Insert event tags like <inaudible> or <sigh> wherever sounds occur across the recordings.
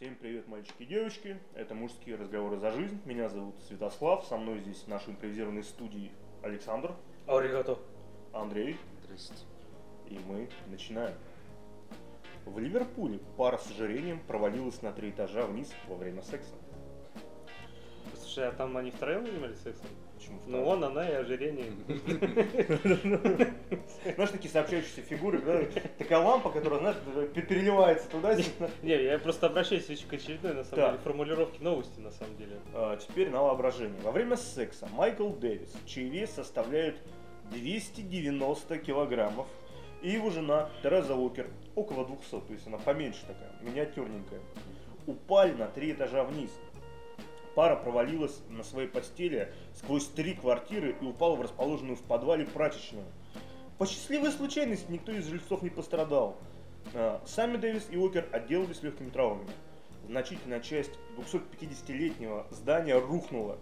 Всем привет, мальчики и девочки. Это мужские разговоры за жизнь. Меня зовут Святослав. Со мной здесь в нашей импровизированной студии Александр, Аригато. Андрей. Здрасте. И мы начинаем. В Ливерпуле пара с ожирением провалилась на три этажа вниз во время секса. Слушай, а там они втроем занимались сексом? Почему Ну он, она и ожирение. <laughs> Знаешь, такие сообщающиеся фигуры, да? Такая лампа, которая, знаешь, пе- переливается туда-сюда. <laughs> Не, я просто обращаюсь к очередной, на самом деле, формулировке новости, на самом деле. А, Теперь на воображение. Во время секса Майкл Дэвис, чей вес составляет 290 килограммов, и его жена Тереза Уокер около 200, то есть она поменьше такая, миниатюрненькая, упали на три этажа вниз. Пара провалилась на своей постели сквозь три квартиры и упала в расположенную в подвале прачечную. По счастливой случайности никто из жильцов не пострадал. А, Сами Дэвис и Уокер отделались легкими травмами. Значительная часть 250-летнего здания рухнула.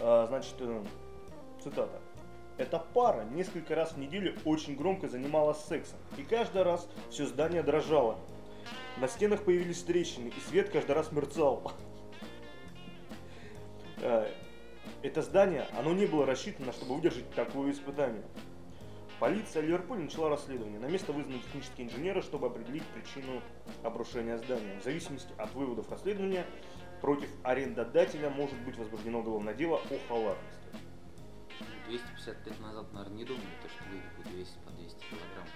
А, Значит, э, цитата. Эта пара несколько раз в неделю очень громко занималась сексом, и каждый раз все здание дрожало. На стенах появились трещины, и свет каждый раз мерцал. Э, Это здание, оно не было рассчитано, чтобы выдержать такое испытание. Полиция Ливерпуля начала расследование. На место вызваны технические инженеры, чтобы определить причину обрушения здания. В зависимости от выводов расследования, против арендодателя может быть возбуждено уголовное дело о халатности. 250 лет назад, наверное, не думали, то, что люди будут весить по 200 килограмм.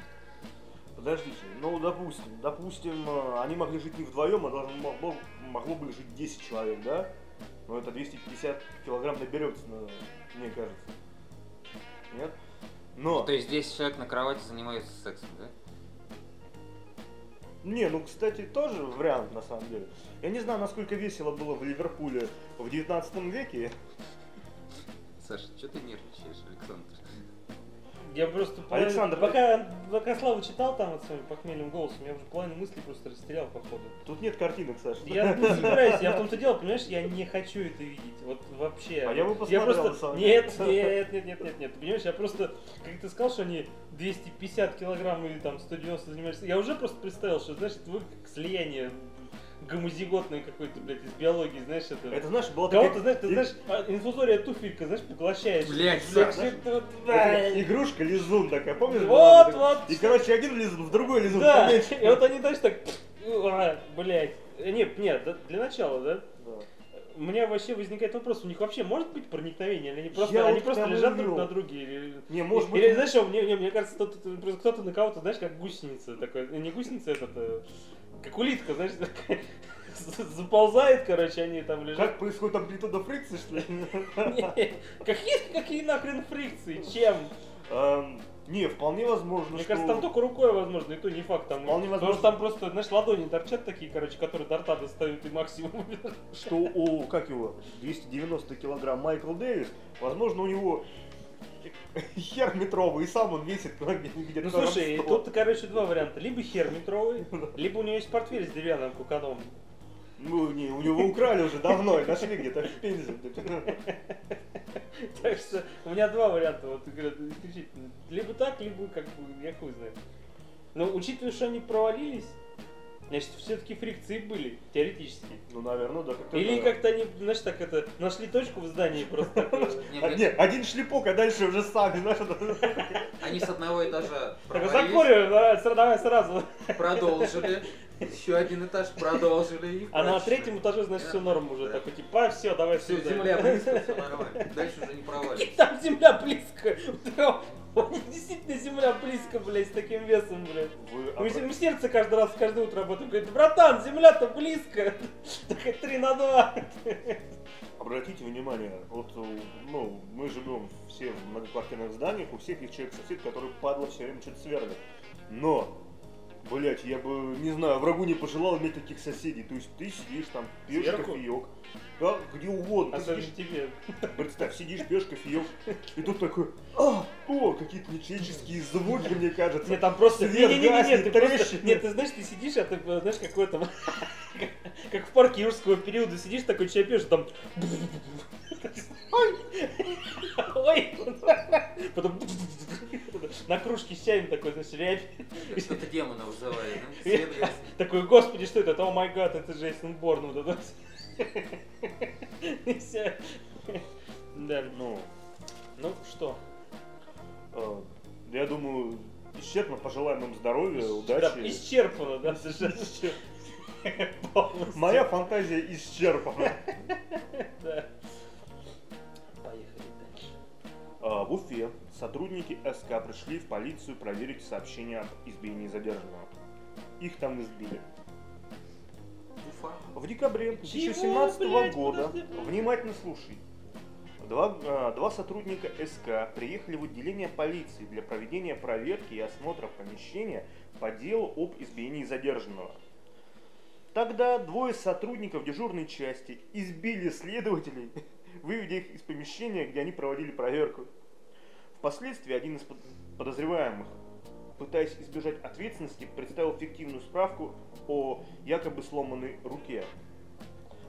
Подождите, ну допустим, допустим, э, они могли жить не вдвоем, а должно, могло, могло бы жить 10 человек, да? Но это 250 килограмм наберется, ну, мне кажется. Нет? Но... То есть 10 человек на кровати занимаются сексом, да? Не, ну, кстати, тоже вариант, на самом деле. Я не знаю, насколько весело было в Ливерпуле в 19 веке. Саша, что ты нервничаешь, Александр? Я просто Александр, пока, пока Слава читал там вот своим похмельным голосом, я уже половину мыслей просто растерял походу. Тут нет картинок, Саша. Я не <laughs> собираюсь, я в том-то дело, понимаешь, я не хочу это видеть, вот вообще. А я бы посмотрел, просто... самом деле. Нет, <laughs> нет, нет, нет, нет, нет, понимаешь, я просто, как ты сказал, что они 250 килограмм или там 190 занимались, я уже просто представил, что, знаешь, вы как слияние гомозиготное какое-то, блядь, из биологии, знаешь, это... Это, знаешь, была Кого-то, такая знаешь, ты знаешь, а, инфузория туфелька, знаешь, поглощаешь. Блядь, Блядь, Саша. это вот, такая да. игрушка лизун такая, помнишь? Вот, была вот. И, короче, один лизун, в другой лизун Да, поменьше. и вот они, знаешь, так, а, блядь. Э, Нет, нет, для начала, да? Да. У меня вообще возникает вопрос, у них вообще может быть проникновение, или они просто, Я они вот просто лежат друг на друге? Или, Не, может или, быть... знаешь, что, мне, мне, мне кажется, кто-то, кто-то на кого-то, знаешь, как гусеница такой, э, не гусеница, этот, э, как улитка, знаешь, такая, <laughs> заползает, короче, они там лежат. Как происходит амплитуда фрикции, что ли? Какие, какие нахрен фрикции, чем? Эм, Не, вполне возможно, Мне что... кажется, там только рукой возможно, и то не факт. Там, Вполне потому возможно. что там просто, знаешь, ладони торчат такие, короче, которые до рта достают и максимум. что у, как его, 290 килограмм Майкл Дэвис, возможно, у него хер метровый, и сам он весит где-то Ну слушай, 100. тут, короче, два варианта. Либо хер метровый, <laughs> либо у него есть портфель с деревянным куканом. Ну, не, у него украли уже давно, и нашли где-то в Пензе. <laughs> Так что у меня два варианта, вот исключительно. Либо так, либо как бы, я хуй знает. Но учитывая, что они провалились, значит, все-таки фрикции были, теоретически. Ну, наверное, да. как-то Или да. как-то они, знаешь, так это, нашли точку в здании просто. так, э, Не, А, один шлепок, а дальше уже сами, знаешь, Они с одного этажа Так, провалились, давай, сра- давай сразу. продолжили, еще один этаж продолжили и А на третьем этаже, значит, все норм уже. Да. Такой, типа, все, давай сюда. земля близко, все нормально. Дальше уже не провалится. Там земля близко. У них <laughs> действительно земля близко, блядь, с таким весом, блядь. Вы обра- меня сердце каждый раз, каждое утро об этом говорит, братан, земля-то близко. <laughs> Так три на два. Обратите внимание, вот, э, ну, мы живем все в многоквартирных зданиях, у всех есть человек-сосед, который падла все время что-то сверлит. Но, блять, я бы, не знаю, врагу не пожелал иметь таких соседей. То есть ты сидишь там, пьешь Сверху? кофеек, да, где угодно. Особенно сидишь, тебе. <laughs> представь, сидишь, пьешь кофеек, и тут такой, а, о, какие-то нечеловеческие звуки, мне кажется. Нет, там просто... Свет Не-не-не, гаснет, ты просто... Нет, ты знаешь, ты сидишь, а ты, знаешь, какой там... <laughs> Как в парке юрского периода сидишь, такой чай пьешь, там... Ой! Ой! Потом... На кружке с чаем такой, знаешь, рябь. Кто-то демона вызывает, да? Такой, господи, что это? О май гад, это Джейсон Борн. Вот это. Да, Ну, ну что? э, я думаю, исчерпно пожелаем им здоровья, Да, удачи. исчерпано, да, совершенно. Моя фантазия исчерпана. Да. А, В Уфе сотрудники СК пришли в полицию проверить сообщение об избиении задержанного. Их там избили. Уфа. В декабре Чего, 2017 блядь, года, внимательно слушай, два, а, два сотрудника СК приехали в отделение полиции для проведения проверки и осмотра помещения по делу об избиении задержанного. Тогда двое сотрудников дежурной части избили следователей, <laughs> выведя их из помещения, где они проводили проверку. Впоследствии один из под- подозреваемых, пытаясь избежать ответственности, представил фиктивную справку о якобы сломанной руке.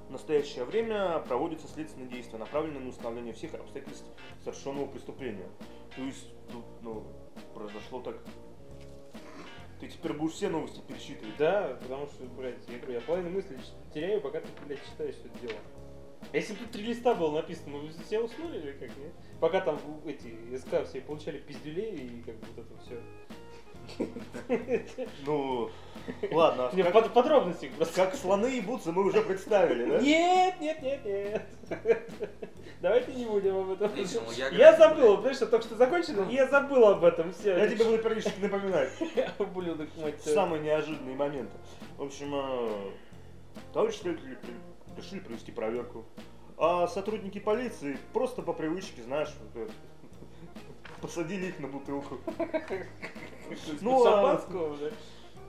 В настоящее время проводятся следственные действия, направленные на установление всех обстоятельств совершенного преступления. То есть, тут, ну, произошло так... Ты теперь будешь все новости пересчитывать. Да, потому что, блядь, я говорю, я половину мыслей теряю, пока ты, блядь, читаешь это дело. Если бы тут три листа было написано, мы бы все уснули или как, нет? Пока там эти СК все получали пиздюлей и как бы вот это все. Ну, ладно, Не, как, под- подробности просто. как слоны ебутся, мы уже представили, да? Нет, нет, нет, нет. Давайте не будем об этом. Я забыл, знаешь, что только что закончил, и я забыл об этом. Все. Я тебе буду периодически напоминать. Ублюдок, мать. Самые неожиданные моменты. В общем, э, товарищ следователи при- решили провести проверку. А сотрудники полиции просто по привычке, знаешь, вот это, посадили их на бутылку. Ну, а- шампанского, да?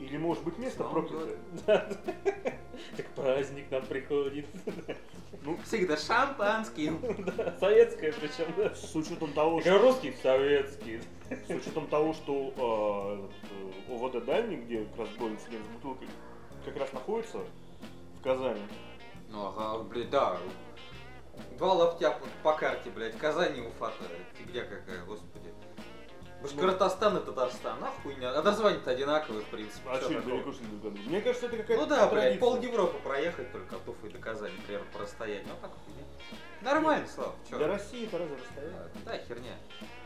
Или, может быть, место Ну, проклятое. <laughs> Так праздник нам приходит. Всегда шампанским. <laughs> Да, Советское причем, да. С учетом того, что, русский, советский. с учетом того, что этот, э, ОВД Дальний, где как раз был инцидент с бутылкой, как раз находится в Казани. Ну ага, блядь, да. Два лаптя по, карте, блядь. Казань и Уфа-то. Фигня какая, господи. Башкортостан и Татарстан, нахуй не. А названия-то одинаковые, в принципе. А что, далеко что друг Мне кажется, это какая-то Ну да, блядь, пол Европы проехать только от Уфы до Казани, например, по расстоянию. Ну так хуйня. Нормально, Слав, чё? Для России это разве расстояние? Да, херня.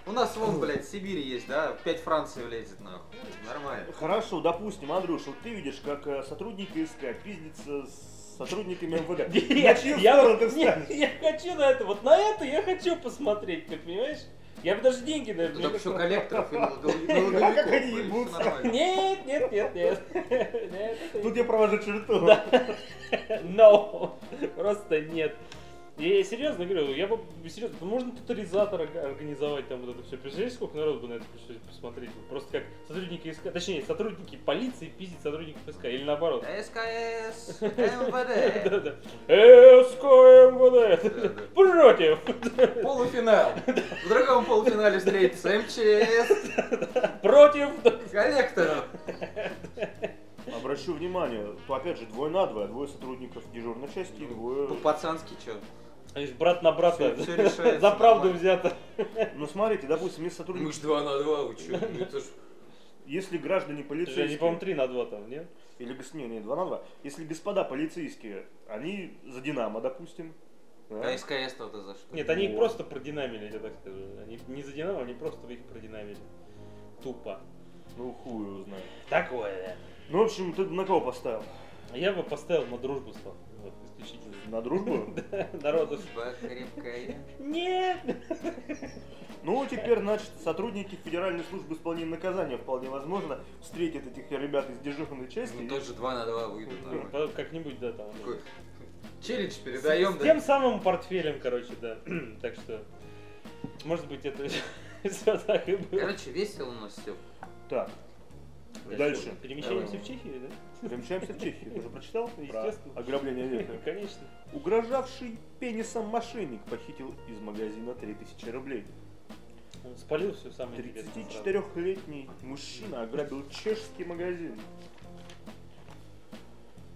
У нас вон, блядь, Сибирь есть, да? Пять Франции влезет, нахуй. Нормально. Хорошо, допустим, Андрюш, вот ты видишь, как э, сотрудник СК пиздится с сотрудниками МВД. <laughs> Я, На чью я- сторону ты нет, встанешь? я хочу на это, вот на это я хочу посмотреть, ты понимаешь? Я бы даже деньги на это Тут не еще хотел. коллекторов и налогов- <laughs> А налоговиков. как они ебутся? Нет, нет, нет, нет. <laughs> Тут я провожу черту. No, просто нет. Я, я серьезно говорю, я бы серьезно, ну, можно тотализатор орга- организовать там вот это все. Представляешь, сколько народу бы на это пришлось посмотреть? Просто как сотрудники СК, точнее, сотрудники полиции пиздить сотрудников СК, или наоборот. СКС, <laughs> МВД. Да, да. против Полуфинал. <laughs> В другом полуфинале встретится МЧС, против коллекторов. Обращу внимание, то опять же двое на двое, двое сотрудников дежурной части, и двое... По-пацански что? Знаешь, брат на брата Всё- всё <laughs> решается за правду нормально. взято. Ну смотрите, допустим, если Мы сотрудники, ж два на два, вы чё? Ну, Это ж... если граждане Слушай, Они, полицейские, по-моему, 3 на 2 там, нет? или не, не, два на два, если господа полицейские, они за Динамо, допустим, да, А СКС-то это за что? Нет, они их просто продинамили, я так скажу. Они не за Динамо, они просто их продинамили. Тупо. ну хуй его знает. Такое. Ну, в общем, ты на кого поставил? Я бы поставил на дружбу стал. Исключительно. На дружбу? <laughs> Народу. Дружба крепкая. Нет! Ну, теперь, значит, сотрудники Федеральной службы исполнения наказания вполне возможно встретят этих ребят из дежурной части. Ну тоже два на два выйдут Как-нибудь, да, там. Челлендж передаем, С тем самым портфелем, короче, да. <clears throat> так что, может быть, это <laughs> все так и было. Короче, весело у нас все. Так, дальше. Перемещаемся в Чехию, да? Перемещаемся в Чехию. Ты уже прочитал? Про Естественно. ограбление века. <laughs> Конечно. Угрожавший пенисом мошенник похитил из магазина 3000 рублей. Он спалил все самое интересное. сразу. 34-летний мужчина ограбил чешский магазин.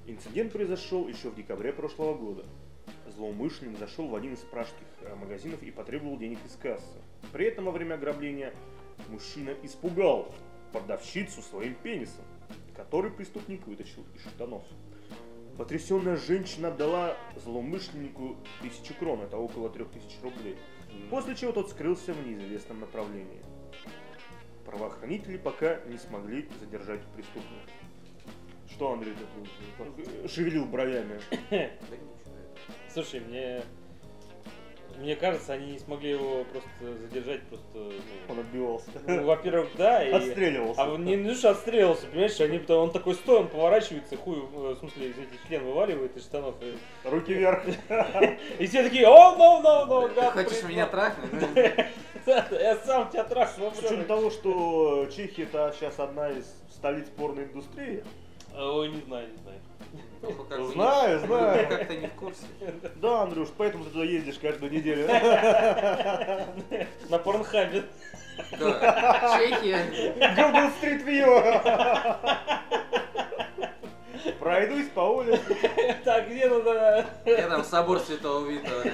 Инцидент произошел еще в декабре прошлого года. Злоумышленник зашел в один из пражских э, магазинов и потребовал денег из кассы. При этом во время ограбления мужчина испугал продавщицу своим пенисом, который преступник вытащил из штанов. Потрясенная женщина отдала злоумышленнику тысячу крон, это около трех тысяч рублей, после чего тот скрылся в неизвестном направлении. Правоохранители пока не смогли задержать преступника. Что, Андрей, ты тут шевелил бровями? <coughs> Слушай, мне... Мне кажется, они не смогли его просто задержать, просто... ну, Он отбивался. Ну, во-первых, да, и... Отстреливался. А не, не что отстреливался, понимаешь, они, он такой стой, он поворачивается, хуй, э, в смысле, извините, член вываливает из штанов. И, Руки вверх. и все такие, о, no, no, no, гад, хочешь признал». меня трахнуть? <laughs> Я сам тебя трахну, С учетом того, что Чехия это сейчас одна из столиц порной индустрии. Ой, не знаю, не знаю. Ну, как Знаю, не- знаю. Как-то не в курсе. Да, Андрюш, поэтому ты туда ездишь каждую неделю. На порнхабе. Да. Чехия. Google Street View. Пройдусь по улице. Так, где надо... Я там собор Святого Витора.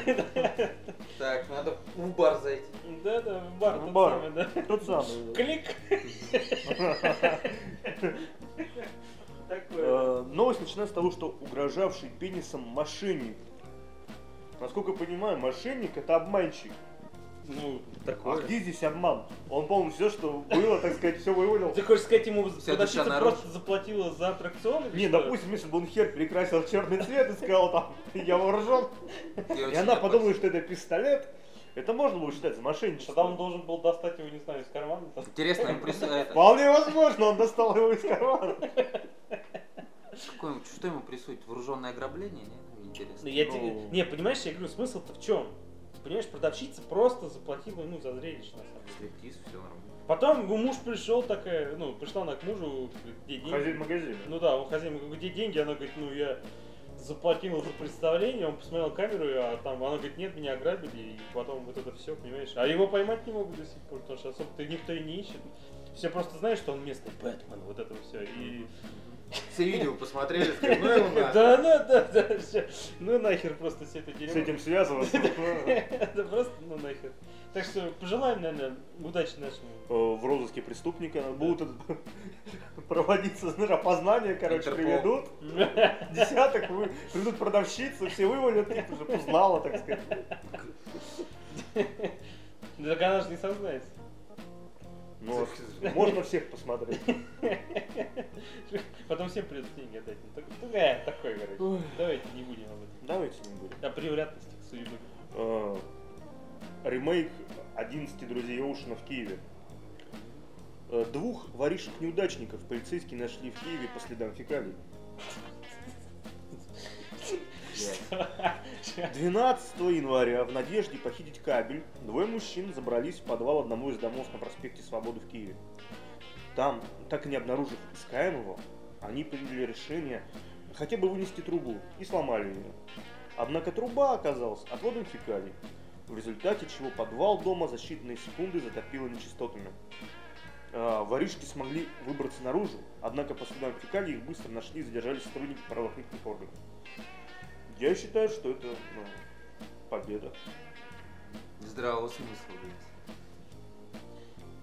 Так, надо в бар зайти. Да, да, в бар, В тот бар. самый, да. Тот самый. Клик. <laughs> Такое. Э, Новость начинается с того, что угрожавший пенисом мошенник. Насколько я понимаю, мошенник это обманщик. Ну, А такое. где здесь обман? Он, по-моему, все, что было, так сказать, все вывалил. Ты хочешь сказать, ему продавщица просто заплатила за аттракцион? Не, допустим, если бы он хер перекрасил в черный цвет и сказал там, я вооружен, И она подумала, что это пистолет, это можно было считать за мошенничество. Тогда он должен был достать его, не знаю, из кармана. Интересно, им присвоит. Вполне возможно, он достал его из кармана. Какое- Что ему присудить? Вооруженное ограбление? Нет? Ну, Интересно. я Ну. тебе... Не, понимаешь, я говорю, смысл-то в чем? Понимаешь, продавщица просто заплатила ему за зрелище, на самом деле. Стриптиз, все нормально. Потом муж пришел такая, ну, пришла она к мужу, где деньги? Хозяин магазина. Ну да, он хозяин, где деньги? Она говорит, ну я заплатила за представление, он посмотрел камеру, а там она говорит, нет, меня ограбили, и потом вот это все, понимаешь. А его поймать не могут до сих пор, потому что особо-то никто и не ищет. Все просто знают, что он местный Бэтмен, вот это все. И... Все видео посмотрели, <laughs> сказали, ну его нахуй. Да, ну да, да, всё. Ну нахер просто все это С дерьмо. этим связываться. <laughs> Это <laughs> просто, ну нахер. Так что пожелаем, наверное, удачи нашему. Э, В розыске преступника будут <laughs> проводиться опознания, короче, приведут. <laughs> Десяток придут продавщицы, все вывалят, их уже узнала, так сказать. Так она же не сознается. Ну, можно всех посмотреть. <laughs> Потом всем придется деньги отдать. Ну, так- ну, э, такой, короче. Давайте не будем об этом. Давайте не будем. О превратностях судьбы. Ремейк 11 друзей Оушена в Киеве. Э, Двух воришек-неудачников полицейские нашли в Киеве по следам фекалий. 12 января в надежде похитить кабель двое мужчин забрались в подвал одного из домов на проспекте Свободы в Киеве. Там, так и не обнаружив искаемого, они приняли решение хотя бы вынести трубу и сломали ее. Однако труба оказалась отводом фекалий, в результате чего подвал дома за считанные секунды затопило нечистотами. А, Воришки смогли выбраться наружу, однако по следам фекалий их быстро нашли и задержали сотрудники правоохранительных органов. Я считаю, что это ну, победа. Здравого смысла, блядь.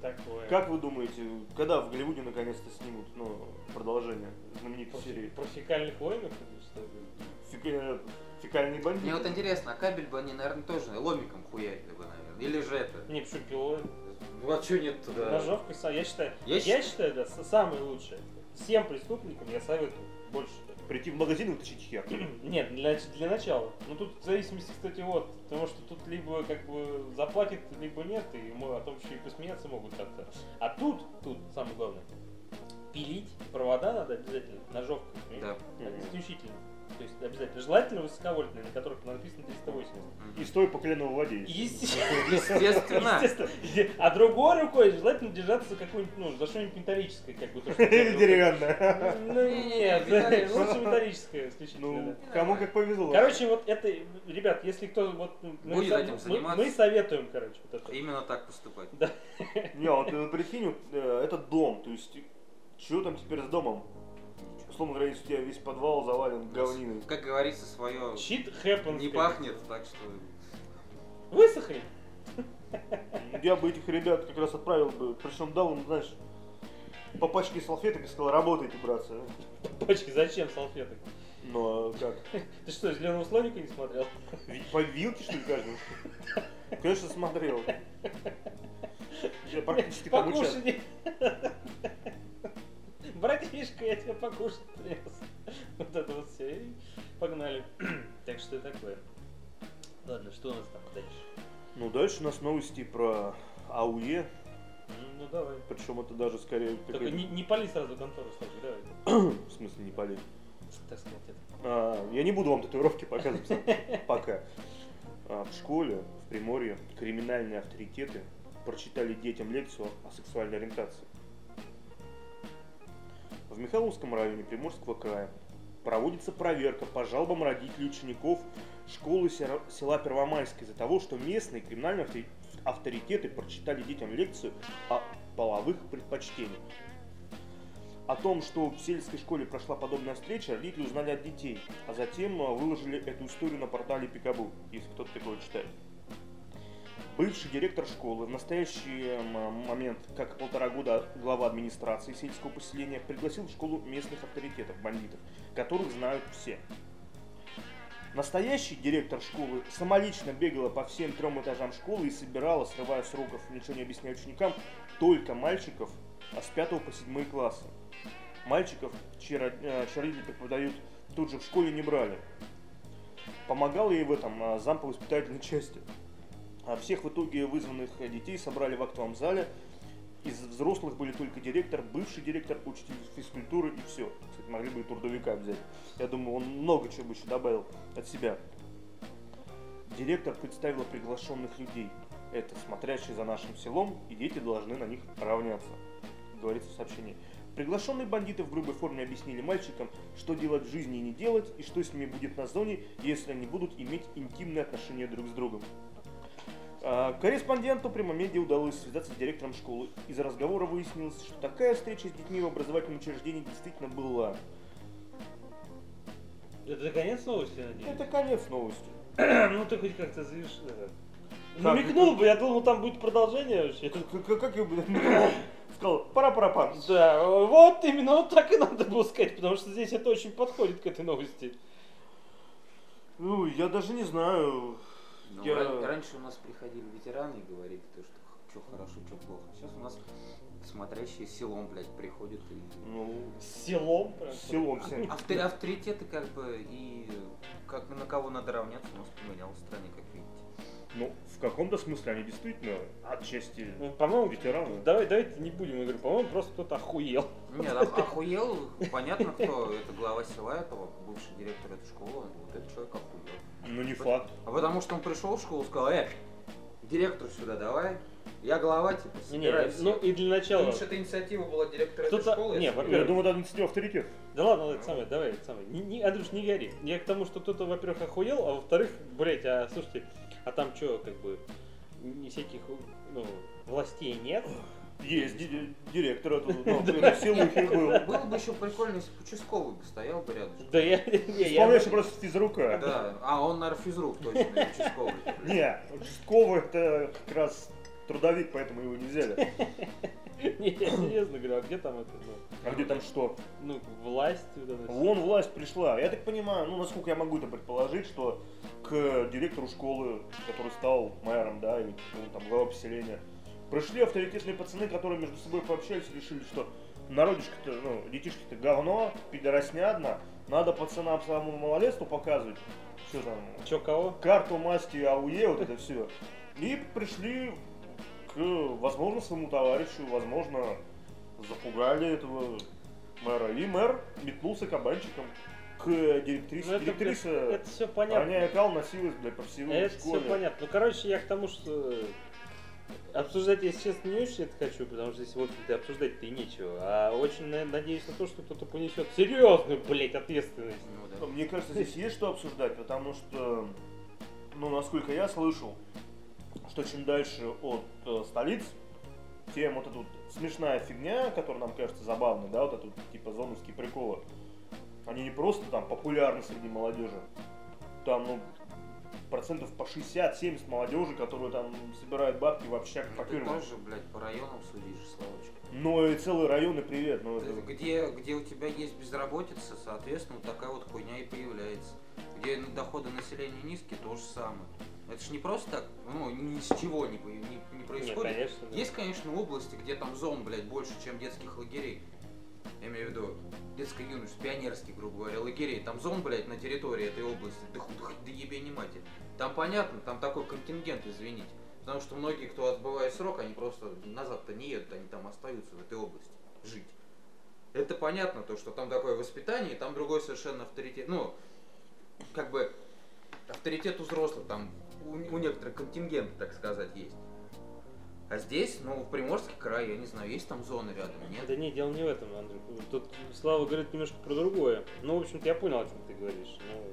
Такое. Как вы думаете, когда в Голливуде наконец-то снимут ну, продолжение знаменитой Про, серии? про фекальных воинов или что? Фекальные бандиты? Мне вот интересно, а кабель бы они, наверное, тоже ломиком хуярили бы, наверное. Или же это? Не, почему пилой? Ну а чё нет туда? Ножовкой, я считаю, Я я, считаю, да, самое лучшее. Всем преступникам я советую больше. Прийти в магазин и вытащить хер. <clears throat> Нет, для, для начала. Ну тут в зависимости, кстати, вот, потому что тут либо как бы заплатит, либо нет, и мы о том еще и посмеяться могут как-то. А тут, тут самое главное, пилить провода надо обязательно ножовкой. Да. Исключительно. То есть обязательно. Желательно высоковольтные, на которых написано 380. И стой по колену в воде. Естественно. Естественно. А другой рукой желательно держаться за какой-нибудь, ну, за что-нибудь металлическое, как бы. Или <laughs> делают. деревянная. Ну нет, лучше металлическое исключительно. Ну, да. кому как повезло. Короче, вот это, ребят, если кто вот ну, мы, Будет этим заниматься. мы советуем, короче, вот это. Именно так поступать. Не, вот э, прикинь, э, это дом, то есть, что там теперь с домом? Условно говоря, если у тебя весь подвал завален говниной. Как говорится, свое Shit happens. не пахнет, так что... бы. Высохни. Я бы этих ребят как раз отправил бы, причем дал им, знаешь, по пачке салфеток и сказал, работайте, братцы. Пачки, зачем салфеток? Ну, а как? <laughs> Ты что, зеленого слоника не смотрел? Ведь по вилке, что ли, каждому? Конечно, смотрел. Я практически там участвовал. Братишка, я тебе покушать принес. Вот это вот все. И погнали. <clears throat> Так что такое. Ладно, что у нас там дальше? Ну, дальше у нас новости про АУЕ. Ну давай. Причем это даже скорее... Только какая-то- не, не пали сразу контору, слушай, давай. <clears throat> В смысле, не полей. Так сказать, это. А, я не буду вам татуировки показывать <laughs> пока. А, в школе, в Приморье, криминальные авторитеты прочитали детям лекцию о сексуальной ориентации. В Михайловском районе Приморского края проводится проверка по жалобам родителей учеников школы села Первомайска из-за того, что местные криминальные авторитеты прочитали детям лекцию о половых предпочтениях. О том, что в сельской школе прошла подобная встреча, родители узнали от детей, а затем а, выложили эту историю на портале Пикабу, если кто-то такое читает. Бывший директор школы, в настоящий м, момент, как полтора года глава администрации сельского поселения, пригласил в школу местных авторитетов, бандитов, которых знают все. Настоящий директор школы самолично бегала по всем трем этажам школы и собирала, срывая с уроков, ничего не объясняя ученикам, только мальчиков а с 5 по 7 классы. Мальчиков, чьи, э, родители преподают тут же в школе, не брали. Помогал ей в этом а, зам по воспитательной части. А всех в итоге вызванных э, детей собрали в актовом зале. Из взрослых были только директор, бывший директор, учитель физкультуры и все. Кстати, могли бы и трудовика взять. Я думаю, он много чего бы еще добавил от себя. Директор представила приглашенных людей. Это смотрящие за нашим селом, и дети должны на них равняться. Говорится в сообщении. Приглашенные бандиты в грубой форме объяснили мальчикам, что делать в жизни и не делать, и что с ними будет на зоне, если они будут иметь интимные отношения друг с другом. А, Корреспонденту при моменте удалось связаться с директором школы. Из разговора выяснилось, что такая встреча с детьми в образовательном учреждении действительно была. Это конец новости, я надеюсь? Это конец новости. <clears throat> Ну ты хоть как-то заверши. это. Бы, я думал, там будет продолжение вообще. Как, как- я бы сказал, пора пора пам Да, вот именно вот так и надо было сказать, потому что здесь это очень подходит к этой новости. Ну, я даже не знаю. Ну, Я- ран- Раньше у нас приходили ветераны и говорили, то, что что хорошо, что плохо. Сейчас у нас смотрящие селом, блядь, приходят и... Ну, селом. селом авторитеты как бы и как на кого надо равняться у нас поменялось в стране, как видите. Ну, в каком-то смысле они действительно отчасти Ну, По-моему, ветераны. давай, давайте не будем, я говорю, по-моему, просто кто-то охуел. Нет, охуел, понятно, кто это глава села этого, бывший директор этой школы, вот этот человек охуел. Ну, не факт. А потому что он пришел в школу и сказал, э, директор сюда давай, я глава, типа, Не, собирай ну всех». и для начала. Потому что это инициатива была директора этой школы. не, во-первых, Я думаю, это инициатива авторитет. Да ладно, ладно, это самое, давай, это самое. Не, не, Андрюш, не гори. Я к тому, что кто-то, во-первых, охуел, а во-вторых, блять, а слушайте, а там что, как бы, не всяких, ну, властей нет? Есть ди- ди- директор, это, ну, <laughs> силухи был. <laughs> Было бы еще прикольно, если бы участковый бы стоял бы рядом. Да я, <laughs> Исполняющий просто физрука. Да, а он, наверное, физрук точно, участковый. Не, участковый это как раз трудовик, поэтому его не взяли. <laughs> не, я серьезно говорю, а где там это, ну, А где там что? ну, власть вот? Вон власть пришла. Я так понимаю, ну насколько я могу это предположить, что к директору школы, который стал мэром, да, или ну, там глава поселения, пришли авторитетные пацаны, которые между собой пообщались и решили, что народишко-то, ну, детишки-то говно, пидоросня одна, надо пацанам самому малолетству показывать, что там, Чё, кого? карту масти АУЕ, вот это все. И пришли возможно, своему товарищу, возможно, запугали этого мэра. И мэр метнулся кабанчиком к директрисе. Ну, это, Директриса, это, все понятно. роняя кал, носилась, блядь, по всему Это все школе. понятно. Ну, короче, я к тому, что обсуждать, если честно, не очень это хочу, потому что здесь, в общем-то, обсуждать-то и нечего. А очень на- надеюсь на то, что кто-то понесет серьезную, блядь, ответственность. Ну, да. Мне кажется, здесь есть что обсуждать, потому что, ну, насколько я слышал, что чем дальше от э, столиц, тем вот эта вот смешная фигня, которая нам кажется забавной, да, вот это вот, типа зоновские приколы, они не просто там популярны среди молодежи, там, ну, процентов по 60-70 молодежи, которые там собирают бабки в общак по Ты фирмам. тоже, блядь, по районам судишь, Славочка. Ну и целые районы привет. Ну, Ты- это... Где, где у тебя есть безработица, соответственно, вот такая вот хуйня и появляется. Где доходы населения низкие, то же самое. Это ж не просто так, ну, ни с чего не, не, не происходит. конечно. да. Есть, конечно, области, где там зон, блядь, больше, чем детских лагерей. Я имею в виду детско-юношеских, пионерских, грубо говоря, лагерей. Там зон, блядь, на территории этой области. Да, ху- да, да ебе не мать. Там понятно, там такой контингент, извините. Потому что многие, кто отбывает срок, они просто назад-то не едут, они там остаются в этой области жить. Это понятно, то, что там такое воспитание, и там другой совершенно авторитет. Ну, как бы авторитет у взрослых, там у, у некоторых контингент, так сказать, есть. А здесь, ну, в Приморский край, я не знаю, есть там зоны рядом, нет? Да не, дело не в этом, Андрей. Тут Слава говорит немножко про другое. Ну, в общем-то, я понял, о чем ты говоришь. Ну,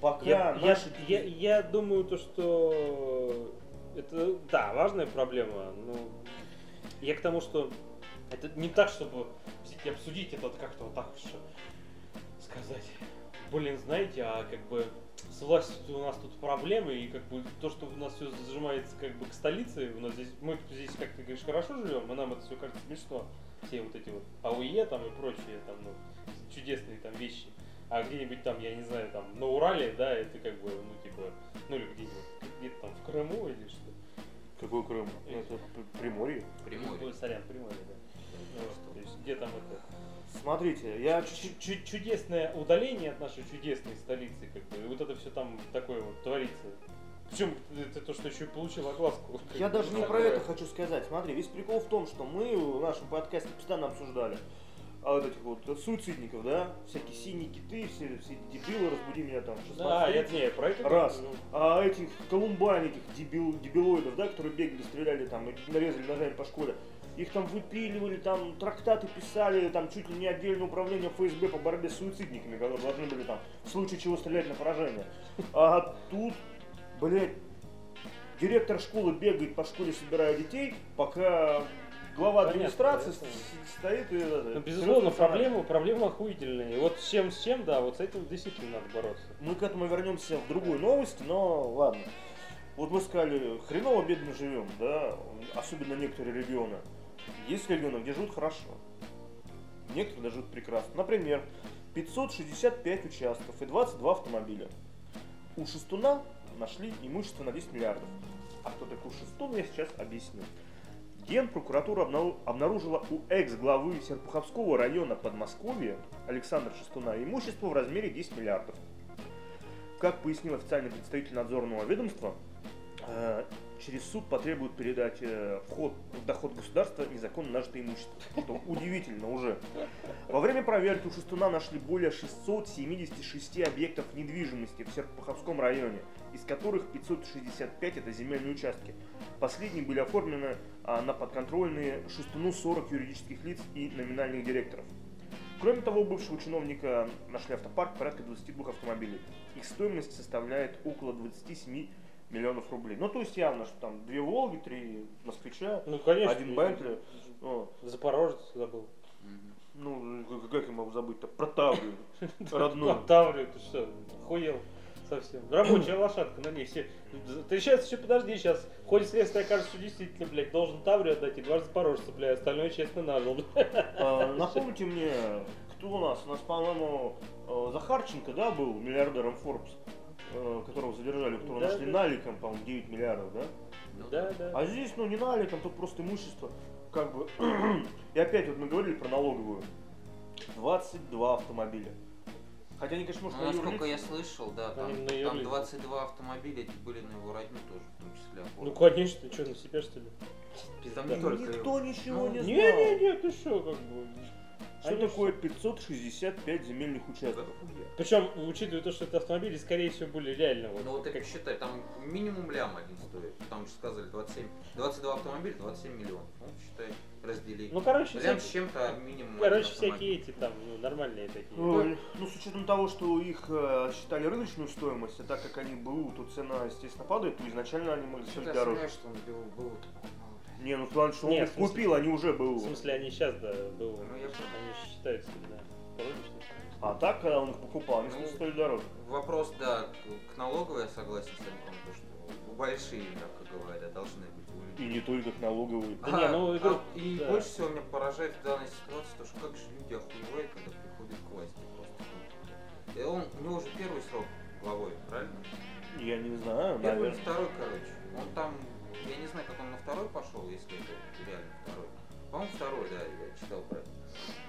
Пока я, я, наши... я, я думаю, то, что это, да, важная проблема, но я к тому, что это не так, чтобы взять и обсудить это вот как-то вот так что сказать. Блин, знаете, а как бы с властью у нас тут проблемы, и как бы то, что у нас все зажимается как бы к столице, у нас здесь, мы здесь, как ты говоришь, хорошо живем, и нам это все кажется смешно. Все вот эти вот АУЕ там и прочие там, ну, чудесные там вещи. А где-нибудь там, я не знаю, там на Урале, да, это как бы, ну, типа, ну или где-нибудь, где-то там в Крыму или что. Какой Крым? Это Приморье. Приморье. Ой, сорян, Приморье, да. Ну, вот, то есть где там это Смотрите, я чу- чу- чудесное удаление от нашей чудесной столицы, как бы, и вот это все там такое вот творится. Причем это то, что еще и получил огласку. Я даже не про это хочу сказать. Смотри, весь прикол в том, что мы в нашем подкасте постоянно обсуждали а вот этих вот суицидников, да, всякие синие киты, все, все эти дебилы, разбуди меня там, 16 Да, я не, про это Раз. ну, А этих колумбайн, этих дебил, дебилоидов, да, которые бегали, стреляли там, и нарезали ножами по школе, их там выпиливали, там трактаты писали, там чуть ли не отдельное управление ФСБ по борьбе с суицидниками, которые должны были там в случае чего стрелять на поражение. А тут, блядь, директор школы бегает по школе, собирая детей, пока глава администрации понятно. стоит и... Ну, безусловно, проблема, проблема охуительная. И вот с чем, с чем, да, вот с этим действительно надо бороться. Мы к этому вернемся в другой новости, но ладно. Вот мы сказали, хреново бедно живем, да, особенно некоторые регионы. Есть регионы, где живут хорошо. Некоторые даже живут прекрасно. Например, 565 участков и 22 автомобиля. У Шестуна нашли имущество на 10 миллиардов. А кто такой Шестун, я сейчас объясню. Генпрокуратура обнару- обнаружила у экс-главы Серпуховского района Подмосковья Александра Шестуна имущество в размере 10 миллиардов. Как пояснил официальный представитель надзорного ведомства, э, через суд потребуют передать э, вход в доход государства незаконно нажитое имущество. Что удивительно уже. Во время проверки у Шестуна нашли более 676 объектов недвижимости в Серпуховском районе, из которых 565 это земельные участки. Последние были оформлены а, на подконтрольные Шестуну 40 юридических лиц и номинальных директоров. Кроме того, бывшего чиновника нашли автопарк порядка 22 автомобилей. Их стоимость составляет около 27 миллионов рублей. Ну, то есть явно, что там две Волги, три Москвича, Ну, конечно. один Бентли. О, Запорожец забыл. Ну, как- я могу забыть-то? Про Таврию, <laughs> родную. Таврию, ты что, охуел совсем. Рабочая лошадка на ней все. Ты сейчас еще подожди, сейчас в ходе следствия окажется, что действительно, блядь, должен Таврию отдать и два Запорожца, блядь, остальное честно нажил. А, Напомните мне, кто у нас? У нас, по-моему, э, Захарченко, да, был миллиардером Forbes, которого задержали, которого Да, нашли да. наликом, по-моему, 9 миллиардов, да? Ну Да, да. А здесь, ну, не наликом, тут просто имущество, как бы... <clears throat> И опять вот мы говорили про налоговую. 22 автомобиля. Хотя они, конечно, может, Ну, на насколько я слышал, да, там, там юрлиц. 22 автомобиля эти были на его родню тоже, в том числе. Ну, конечно, ты что, на себя что ли? Там да. не только Никто ничего Ну, не знал. Не-не-не, ты что, как бы. Что такое 565 земельных участков? Причем, учитывая то, что это автомобили, скорее всего, были реально вот. Ну вот как считай, там минимум лям один стоит. Там же сказали 27, 22 автомобиля, 27 миллионов. Ну, считай, раздели. Ну, короче, Лям всякие, с чем-то минимум короче, всякие эти там, ну, нормальные такие. Ой, ну, с учетом того, что их э, считали рыночную стоимость, а так как они БУ, то цена, естественно, падает, то изначально они могли стоить я дороже. сомневаюсь, что он такой мало. Не, ну в плане, что он Нет, их в смысле- купил, они уже В БУ. смысле, они сейчас, да, был, Ну, я понял. они считаются, да. А так, когда он их покупал, они Ну, стоили дороже. Вопрос, да, к- налоговой я согласен с то, что большие, мягко говоря, должны быть И не только к налоговой. Да не, ну, игру- а- и да. больше всего меня поражает в данной ситуации, то, что как же люди охуевают, когда приходят к власти просто. И он, у него уже первый срок главой, правильно? Я не знаю, Первый наверное. второй, короче. Он там, я не знаю, как он на второй пошел, если это реально второй. По-моему, второй, да, я читал про это.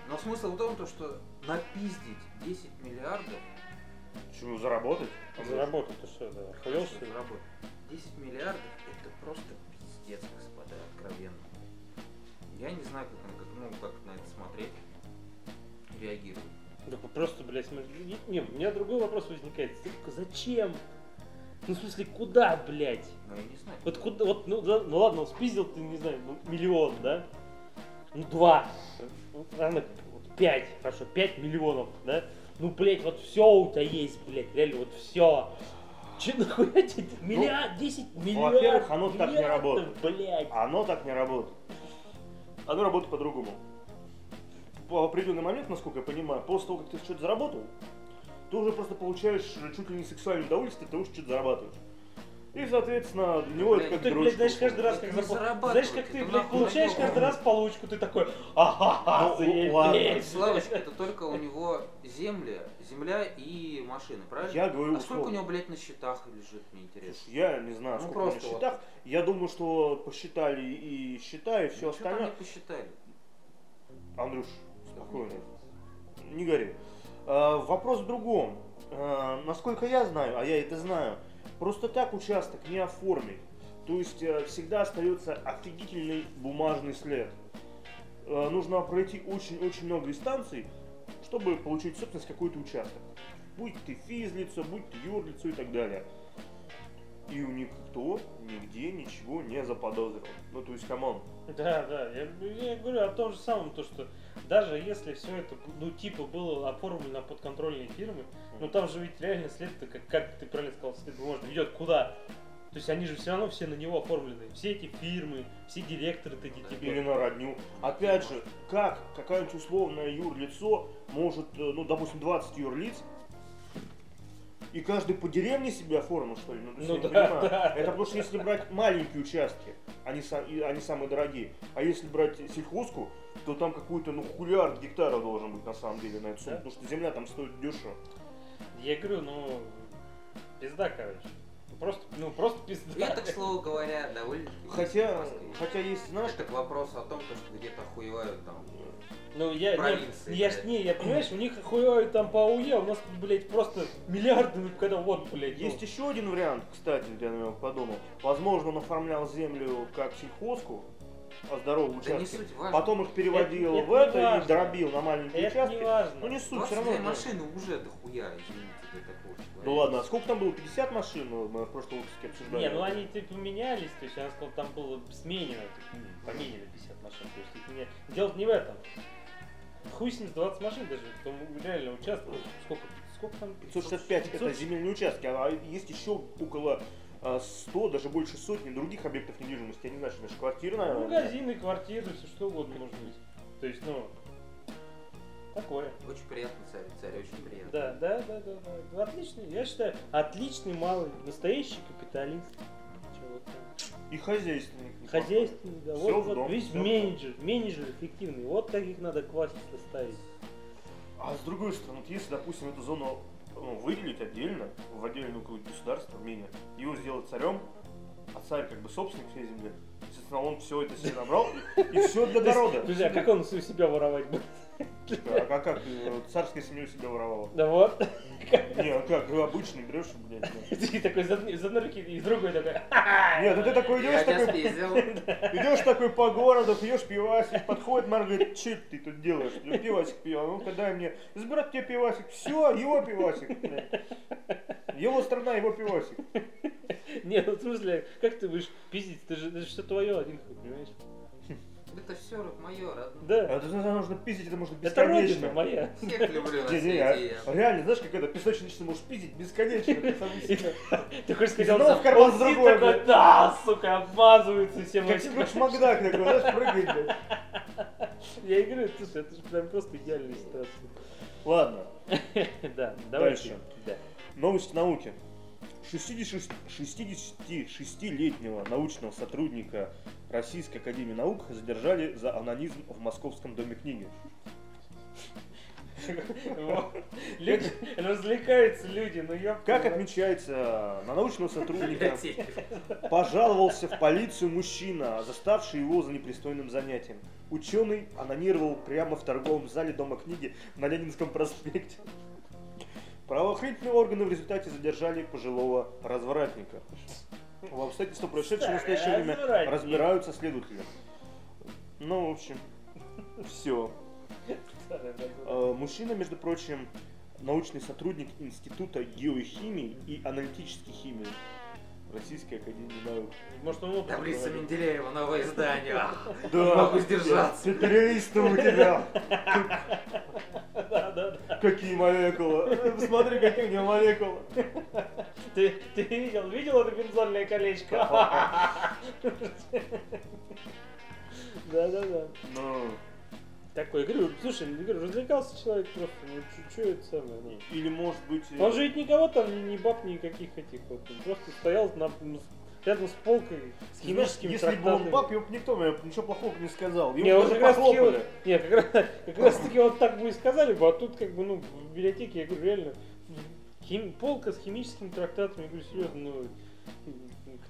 Но смысл в том, то, что напиздить 10 миллиардов, Чего, заработать? Заработал, ты что, да? Что ли? заработать. 10 миллиардов это просто пиздец, господа, откровенно. Я не знаю, как, он- как, ну, как на это смотреть, реагировать. Да просто, блядь, смотри, не, не, у меня другой вопрос возникает. Зачем? Ну, в смысле, куда, блядь? Но я не знаю. Вот куда, вот, ну, да, ну ладно, спиздил ты, не знаю, ну, миллион, да? Ну, два. Ну, ладно, вот пять, хорошо, пять миллионов, да? Ну, блядь, вот все у тебя есть, блядь, реально, вот все. Че нахуя тебе миллиард, 10 миллиардов? Ну, во-первых, оно так не миллиардов, работает. Блядь. Оно так не работает. Оно работает по-другому. В определенный момент, насколько я понимаю, после того, как ты что-то заработал, ты уже просто получаешь чуть ли не сексуальное удовольствие, ты уже что-то зарабатываешь. И, соответственно, для него это как Ты, блядь, знаешь, каждый раз, как запол- Знаешь, как ты, блядь, получаешь каждый раз получку, ты такой, ага, Ну. Славочка, это только у него земля, земля и машины, правильно? Я говорю а сколько у него, блядь, на счетах лежит, мне интересно? Я не знаю, Ну, сколько на счетах. Я думаю, что посчитали и счета, и все там остальное. не посчитали. Андрюш, спокойно. Не гори. А, вопрос в другом. А, насколько я знаю, а я это знаю, просто так участок не оформить. То есть э, всегда остается офигительный бумажный след. Э, нужно пройти очень-очень много инстанций, чтобы получить собственность какой-то участок. Будь ты физлицо, будь ты юрлицо и так далее. И у никто нигде ничего не заподозрил. Ну, то есть, come on. Да, да, я, я говорю о том же самом, то что даже если все это, ну, типа, было оформлено под контрольные фирмы, ну там же ведь реально след, как, как ты правильно сказал, след бумажный, ведет куда? То есть они же все равно все на него оформлены. Все эти фирмы, все директоры такие, типа, или на родню. Опять же, как какое-нибудь условное юрлицо может, э, ну, допустим, 20 юрлиц, и каждый по деревне себе оформил, что ли? Ну, Ну да, понимаю. да. Это потому что если брать маленькие участки, они, и они самые дорогие, а если брать сельхозку, то там какой-то, ну, хулиард гектара должен быть на самом деле на эту сумму, Да? потому что земля там стоит дешево. я говорю, ну, пизда, короче. Просто, ну, просто пизда. Это, к слову говоря, довольно Хотя, хотя есть, знаешь, Это к вопросу о том, то, что где-то охуевают там. Ну, я, не, провинции, я блядь. не, я понимаешь, у них хуевают там по АУЕ, а у нас, блядь, просто миллиарды, ну, когда вот, блядь, ну. Есть еще один вариант, кстати, я на него подумал. Возможно, он оформлял землю как сельхозку, а здоровые Да не участки. суть важно. Потом их переводил Это- в это это не и дробил на маленькие Это участки. не важно. Ну не суть, все 22 равно. машины уже дохуя, извините, для такого человека. Ну ладно, а сколько там было? 50 машин? Ну, Мы в прошлом выпуске обсуждали. Не, ну они типа менялись, то есть она сказала, там было сменено, типа, ну, поменяли 50 машин, то есть их меня... Дело не в этом. Хуй с ним 20 машин даже, там реально участок, сколько, сколько там? 565 это 500? земельные участки, а есть еще около а, 100, даже больше сотни других объектов недвижимости. Я не знаю, что значит квартиры, Ну, наверное. магазины, квартиры, все что угодно может быть. То есть, ну, такое. Очень приятно, царь, царь, очень приятно. Да, да, да, да, да. Отличный, я считаю, отличный малый, настоящий капиталист. И хозяйственник. неплохой. Хозяйственный, да. Всё Вот, вот, дом, видишь, всё в дом. менеджер, менеджер эффективный. Вот таких надо класситься ставить. А с другой стороны, вот если, допустим, эту зону ну, выделить отдельно, в отдельную какое-то государство, менее, его сделать царем, а царь как бы собственник всей земли, естественно, он все это себе набрал, и, все для народа. А как он у себя воровать будет? А как, как э, царская семья себя воровала? Да вот. Не, а как, обычный берешь, блядь. Ты <laughs> такой из одной, руки, из другой такой. Нет, ну ты такой идешь, такой, <laughs> идешь такой по городу, пьешь пивасик, подходит Марк, говорит, что ты тут делаешь? Я пивасик пью, а ну-ка дай мне. Забирать тебе пивасик, все, его пивасик. блядь. Его страна, его пивасик. Не, ну в смысле, как ты будешь пиздить? Ты же, это же все твое один хуй, понимаешь? Это все мое, родное. Да. Это нужно пиздить, это можно Это родина бесконечно. моя. <laughs> Всех люблю на свете. а- реально, знаешь, как это песочница можешь пиздить бесконечно. ты. <laughs> Ты хочешь сказать, он, в карман другой, такой, да, сука, обмазывается всем Как этим. Скрудж Макдак такой, знаешь, прыгает, блядь. <laughs> Я и говорю, слушай, это же прям просто идеальная ситуация. Ладно, Да, давайте. Новости науки. 66 66-летнего научного сотрудника Российской Академии Наук задержали за анонизм в Московском Доме книги. Люди, развлекаются люди, ну ёпта. Как отмечается, на научного сотрудника пожаловался в полицию мужчина, заставший его за непристойным занятием. Ученый анонировал прямо в торговом зале Дома книги на Ленинском проспекте. Правоохранительные органы в результате задержали пожилого развратника. В обстоятельства происшедшего в настоящее время разбираются следователи. Ну, в общем, все. Мужчина, между прочим, научный сотрудник Института геохимии и аналитической химии Российской Академии Наук. Может он опыт Таблица проводил. Менделеева, новое издание. <laughs> Ах, Да, Не могу сдержаться. Я перелистываю тебя. Да, да, да. Какие молекулы. Посмотри, какие у него молекулы. Ты, ты видел, видел это бензольное колечко? <laughs> Да, да, да. Ну, Такой, я говорю, слушай, говорю, развлекался человек просто, ну что это самое, ну. или может быть... Он же ведь никого там, ни, ни баб, никаких этих вот, он просто стоял на, рядом с полкой с химическими если бы он трактатами. баб, его бы никто мне ничего плохого бы не сказал. Не, Его вот даже как раз таки, вот- похлопали. не, как раз, как раз таки вот так бы и сказали бы, а тут как бы, ну, в библиотеке, я говорю, реально, хим- полка с химическими трактатами, я говорю, серьезно, ну,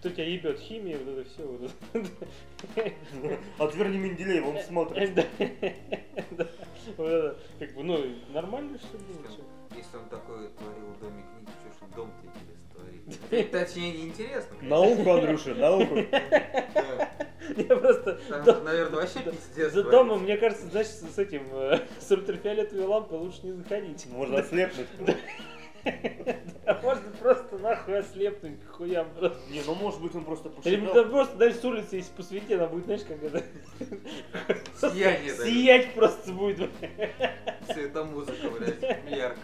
кто тебя ебет, химия, вот это все, вот это. <laughs> Отверни Менделеева, он смотрит. Да. Вот это, Как бы, ну, нормально все было. Если он такое творил в доме книги, что ж он дом-то интересно творит? Точнее, не интересно. Науку, Андрюша, науку. <laughs> Я просто... Наверное, вообще пиздец. За творится. домом, мне кажется, знаешь, с этим, э, с ультрафиолетовой лампой лучше не заходить. Можно ослепнуть. А можно просто нахуй ослепнуть хуям просто. Не, ну может быть он просто Или посчитал. да просто дальше с улицы, если посвети, она будет, знаешь, как это... Сияние. Сиять просто будет. Цветомузыка, блядь, ярко.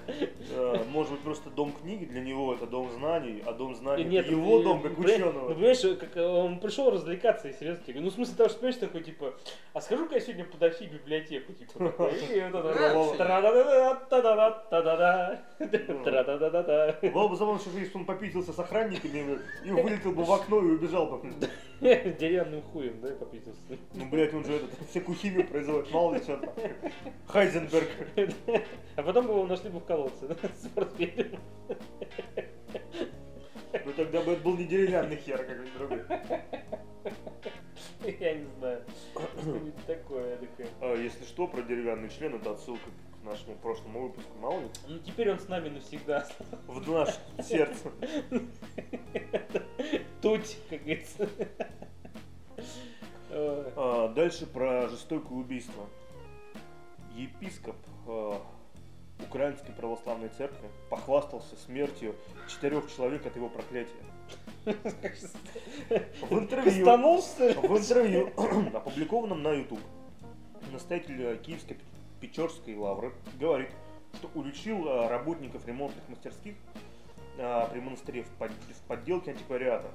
Может быть просто дом книги для него это дом знаний, а дом знаний Нет, это его дом как понимаешь- Ну, ученого. понимаешь, как э, он пришел развлекаться и серьезно тебе. говорю, Ну, в смысле того, что, понимаешь, такой, типа, а схожу-ка я сегодня подойти в библиотеку, типа, и вот это. Было бы забавно, что если он попитился с охранниками и вылетел бы в окно и убежал бы. Деревянным хуем, да, попитился. Ну, блядь, он же этот, всякую химию производит, мало ли что там. Хайзенберг. <laughs> А потом бы его нашли бы в колодце, <laughs> с портфелем. Ну тогда бы это был не деревянный хер, а какой-нибудь другой. <laughs> Я не знаю. Что-нибудь такое, такое. А, если что, про деревянный член, это отсылка к нашему прошлому выпуску, мало ли. Ну, теперь он с нами навсегда. В наше сердце. Туть, как говорится. А, дальше про жестокое убийство. Епископ а, Украинской православной церкви похвастался смертью четырех человек от его проклятия. В интервью, в интервью, <clears throat> опубликованном на YouTube, настоятель э, Киевской Печорской лавры говорит, что уличил а, работников ремонтных мастерских а, при монастыре в подделке антиквариата.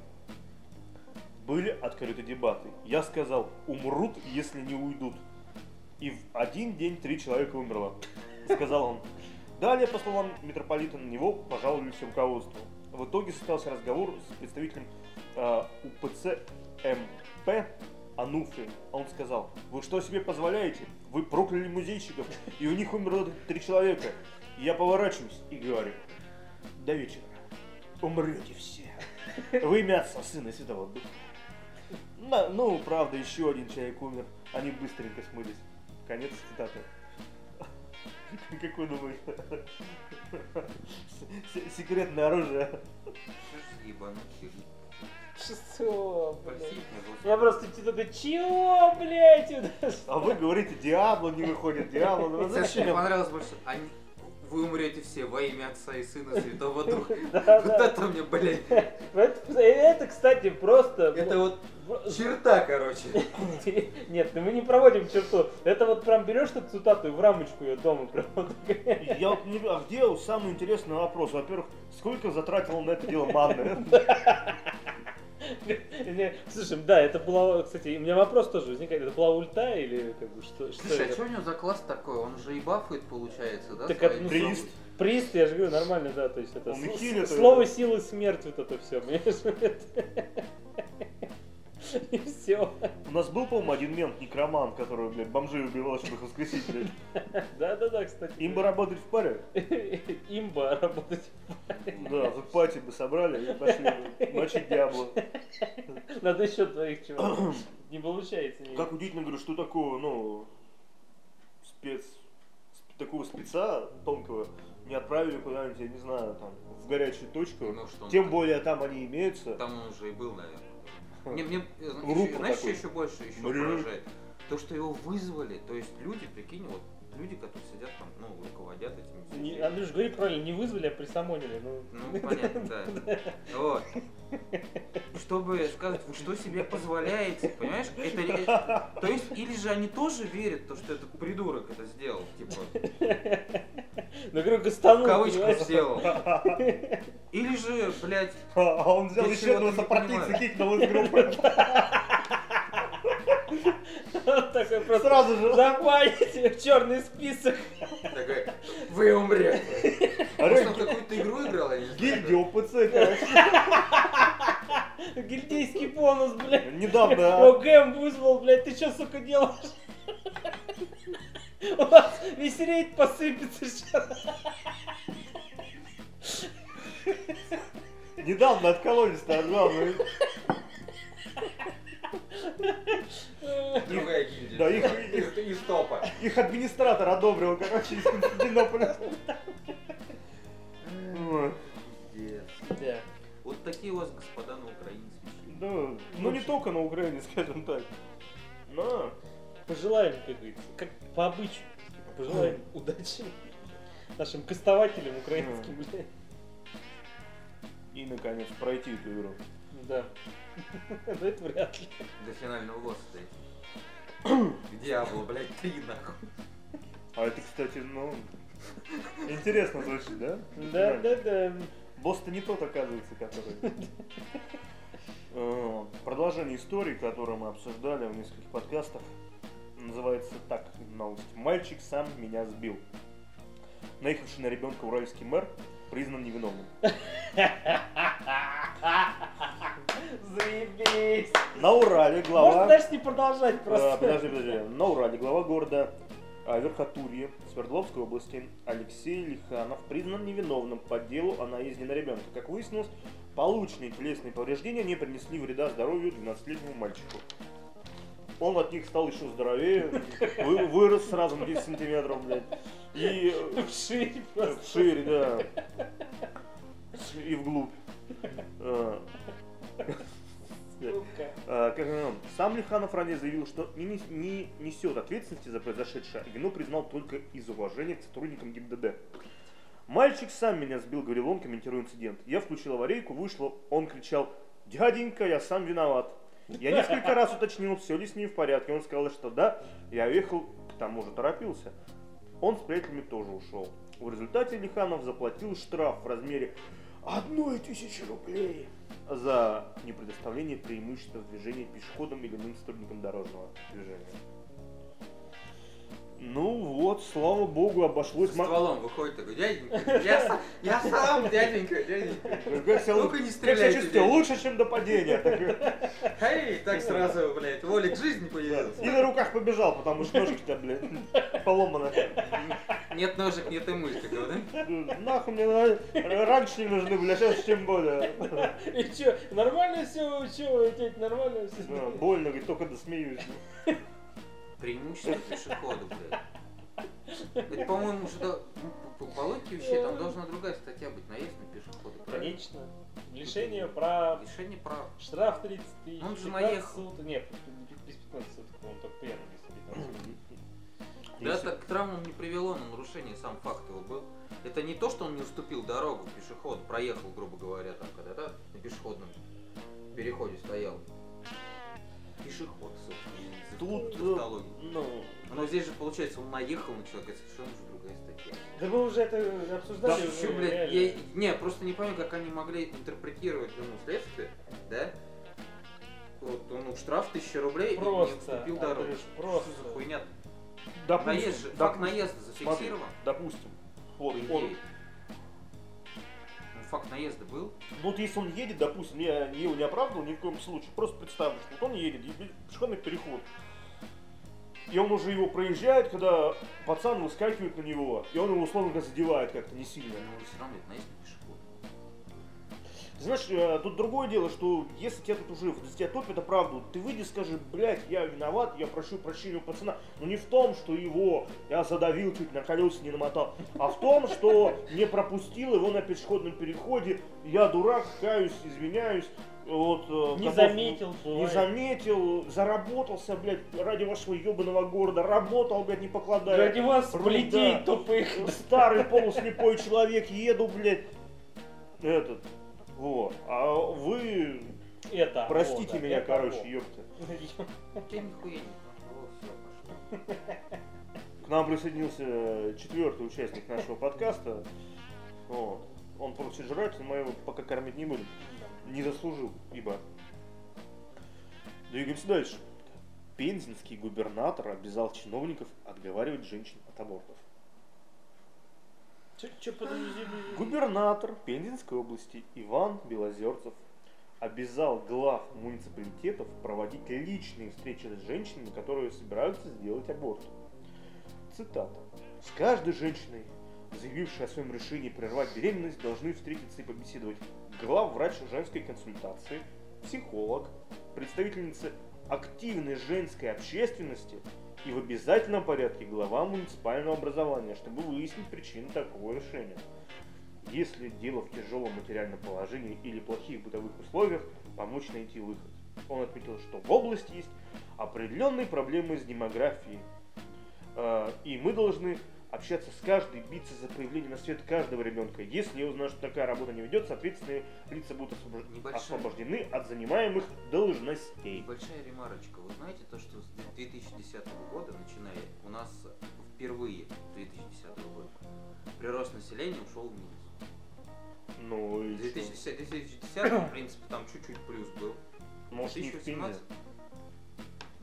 Были открыты дебаты. Я сказал, умрут, если не уйдут. И в один день три человека умерло, сказал он. Далее, по словам митрополита, на него пожаловались руководству. В итоге состоялся разговор с представителем э, УПЦ МП Ануфри. Он сказал, вы что себе позволяете? Вы прокляли музейщиков, и у них умерло три человека. Я поворачиваюсь и говорю, до вечера умрете все. Вы Отца, Сына Святого Духа. Ну, правда, еще один человек умер. Они быстренько смылись. Конец цитаты. <laughs> Как вы думаете? Секретное оружие. Что блядь? Я просто типа, да чего, блядь? А вы говорите, Диабло не выходит, Диабло. Кстати, Мне зачем? понравилось больше. Вы умрете все во имя Отца и Сына Святого Духа. <laughs> Вот это мне, блядь, <laughs> Это, кстати, просто... это вот черта, короче. <laughs> Нет, ну мы не проводим черту. Это вот прям берешь эту цитату и в рамочку ее дома прям вот так. Я вот не... А где самый интересный вопрос? Во-первых, сколько затратил на это дело манны? Слушай, да, это была, кстати, у меня вопрос тоже возникает. Это была ульта или как бы что? что Слушай, а что у него за класс такой? Он же и бафает, получается, да? Так это, ну, прист. Прист, я же говорю, нормально, да, то есть это Он и с- хилит, слово это- силы смерть вот это все, понимаешь? <laughs> <laughs> И все. У нас был, по-моему, один мент, некромант, который, блядь, бомжей убивал, чтобы их воскресить, блядь. <laughs> Да-да-да, кстати. Им бы работать в паре. <laughs> Имба работать. Да, в пати бы собрали и пошли бы мочить Диабло. Надо еще двоих чего. <clears throat> Не получается. Как удивительно, говорю, что такого, ну, спец, сп- такого спеца тонкого не отправили куда-нибудь, я не знаю, там, в горячую точку. Ну, что Тем там- более там они имеются. Там он уже и был, наверное. Мне, мне, э, еще- знаешь, что еще больше еще поражает? То, что его вызвали, то есть люди, прикинь, вот люди, которые сидят там, ну, руководят этими Не- Андрюш, говори правильно, не вызвали, а присамонили. Ну, Ну, понятно, <laughs> да. Вот. Чтобы сказать, вы что себе позволяете, понимаешь? Это, то есть, или же они тоже верят, то, что этот придурок это сделал, типа, Ну, говорю, в гастанул, кавычках понимаешь? сделал. <laughs> Или же, блядь, А он взял еще одного сопротивца, кикнул из группы. <laughs> Такой просто Сразу же. забаните в черный список. такой, вы умрете. А Может, он какую-то игру играл. Гильдия ОПЦ, короче. Гильдейский бонус, блядь. Недавно ОГМ вызвал, блядь, ты что, сука, делаешь? У вас весь рейд посыпется сейчас. Недавно откололись-то от главного. Другая гильдия. Да, их- <laughs> Из- из топа. Их администратор одобрил, короче, из Константинополя. Вот такие у вас, господа, на украинские. Да, ну не только на Украине, скажем так. Но Пожелаем, как говорится, как по обычаю. Пожелаем удачи нашим кастователям украинским, блядь. и наконец пройти эту игру. Да. <laughs> Но это вряд ли. До финального босса стоит. Диабло, блядь, три нахуй. А это, кстати, ну интересно звучит, да? Да, да, да. Босс-то не тот, оказывается, который. Э, Продолжение истории, которую мы обсуждали в нескольких подкастах, называется так новость. Мальчик сам меня сбил. Наехавший на ребенка уральский мэр признан невиновным. <laughs> Заебись. На Урале Можно глава... дальше не продолжать А, просто. Подожди, подожди. На Урале глава города а, Верхотурье Свердловской области Алексей Лиханов признан невиновным по делу о наезде на ребенка. Как выяснилось, полученные телесные повреждения не принесли вреда здоровью 12-летнему мальчику. Он от них стал еще здоровее, вы- вырос сразу на 10 сантиметров, блядь. И э, Вширь просто. шире, да. И вглубь. Сам Лиханов ранее заявил, что не, нес- не несет ответственности за произошедшее, вину признал только из уважения к сотрудникам ГИБДД. Мальчик сам меня сбил, говорил он, комментируя инцидент. Я включил аварийку, вышло, он кричал, дяденька, я сам виноват. Я несколько раз уточнил, все ли с ним в порядке. Он сказал, что да, я ехал, к тому же торопился. Он с приятелями тоже ушел. В результате Лиханов заплатил штраф в размере одной тысячи рублей за непредоставление преимущества в движении пешеходам или иным сотрудникам дорожного движения. Ну вот, слава богу, обошлось. Стволом выходит такой, дяденька, я, сам- я сам, дяденька, дяденька. Как себя- Ну-ка не как себя стреляйте, чувствую? дяденька. лучше, чем до падения. Так, Эй, так сразу, блядь, воля к жизни да. появился. И на руках побежал, потому что ножки-то, блядь, поломаны. Нет ножек, нет и мультиков, да? Нахуй мне раньше не нужны а сейчас тем более. И чё, нормально все, чё, нормально все? Больно, говорит, только досмеюсь. Преимущество пешехода, блядь. Это, по-моему, что ну, по, по- логике вещей там должна другая статья быть, наезд на пешехода, правильно? Конечно. Лишение прав, Лишение прав. штраф 30 тысяч. Он же 15 наехал. суток. Нет, без 15 суток, по-моему, только пьяным, если 15 суток. Да, так к травмам не привело на нарушение, сам факт его был. Это не то, что он не уступил дорогу пешеходу, проехал, грубо говоря, там когда-то на пешеходном переходе Тут, э, ну, Но здесь же, получается, он наехал на человека, это совершенно уже другая статья. Да мы уже это обсуждали. Да, Чё, блядь, я, не, просто не понимаю, как они могли интерпретировать вину следствия, да? вот, ну, штраф 1000 рублей и не Просто, уступил дорогу. Андрюш, Что просто. за хуйня? Допустим, Наезд же, факт наезда смотри, зафиксирован. допустим, вот он, идее. Ну, факт наезда был. ну вот если он едет, допустим, я его не оправдывал ни в коем случае, просто представлю, что вот он едет, едет пешеходный переход, и он уже его проезжает, когда пацан выскакивает на него, и он его условно задевает как-то не сильно. Но все равно это пешеход. Знаешь, э, тут другое дело, что если тебя тут уже, если тебя топят оправдывают, ты выйди и скажи, блядь, я виноват, я прошу прощения у пацана. Но не в том, что его я задавил, чуть на колесе не намотал, а в том, что не пропустил его на пешеходном переходе, я дурак, каюсь, извиняюсь. Вот, э, Не готов- заметил, Не бывает. заметил, заработался, блядь, ради вашего ебаного города, работал, блядь, не покладая. Ради вас, плетей да. тупых. Старый полуслепой человек, еду, блядь, этот, вот. А вы, Это. простите вот, меня, это короче, вот. ёпта. <laughs> Нихуя не. К нам присоединился четвертый участник нашего подкаста. Вот. Он просит жрать, но мы его пока кормить не будем. Не заслужил, ибо. Двигаемся дальше. Пензенский губернатор обязал чиновников отговаривать женщин от абортов. Чё, чё, подожди, Губернатор Пензенской области Иван Белозерцев обязал глав муниципалитетов проводить личные встречи с женщинами, которые собираются сделать аборт. Цитата. С каждой женщиной, заявившей о своем решении прервать беременность, должны встретиться и побеседовать главврач женской консультации, психолог, представительница активной женской общественности и в обязательном порядке глава муниципального образования, чтобы выяснить причину такого решения. Если дело в тяжелом материальном положении или плохих бытовых условиях, помочь найти выход. Он отметил, что в области есть определенные проблемы с демографией. Э, И мы должны общаться с каждой, биться за появление на свет каждого ребенка. Если я узнаю, что такая работа не ведет, соответственно, лица будут освобож- Небольшая. освобождены от занимаемых должностей. Небольшая ремарочка. Вы знаете то, что с 2010 года, начиная, у нас впервые 2010 года прирост населения ушел вниз. Ну и В чё? 2010, 2010 в принципе, там чуть-чуть плюс был. Может, не в Пензе? 2018.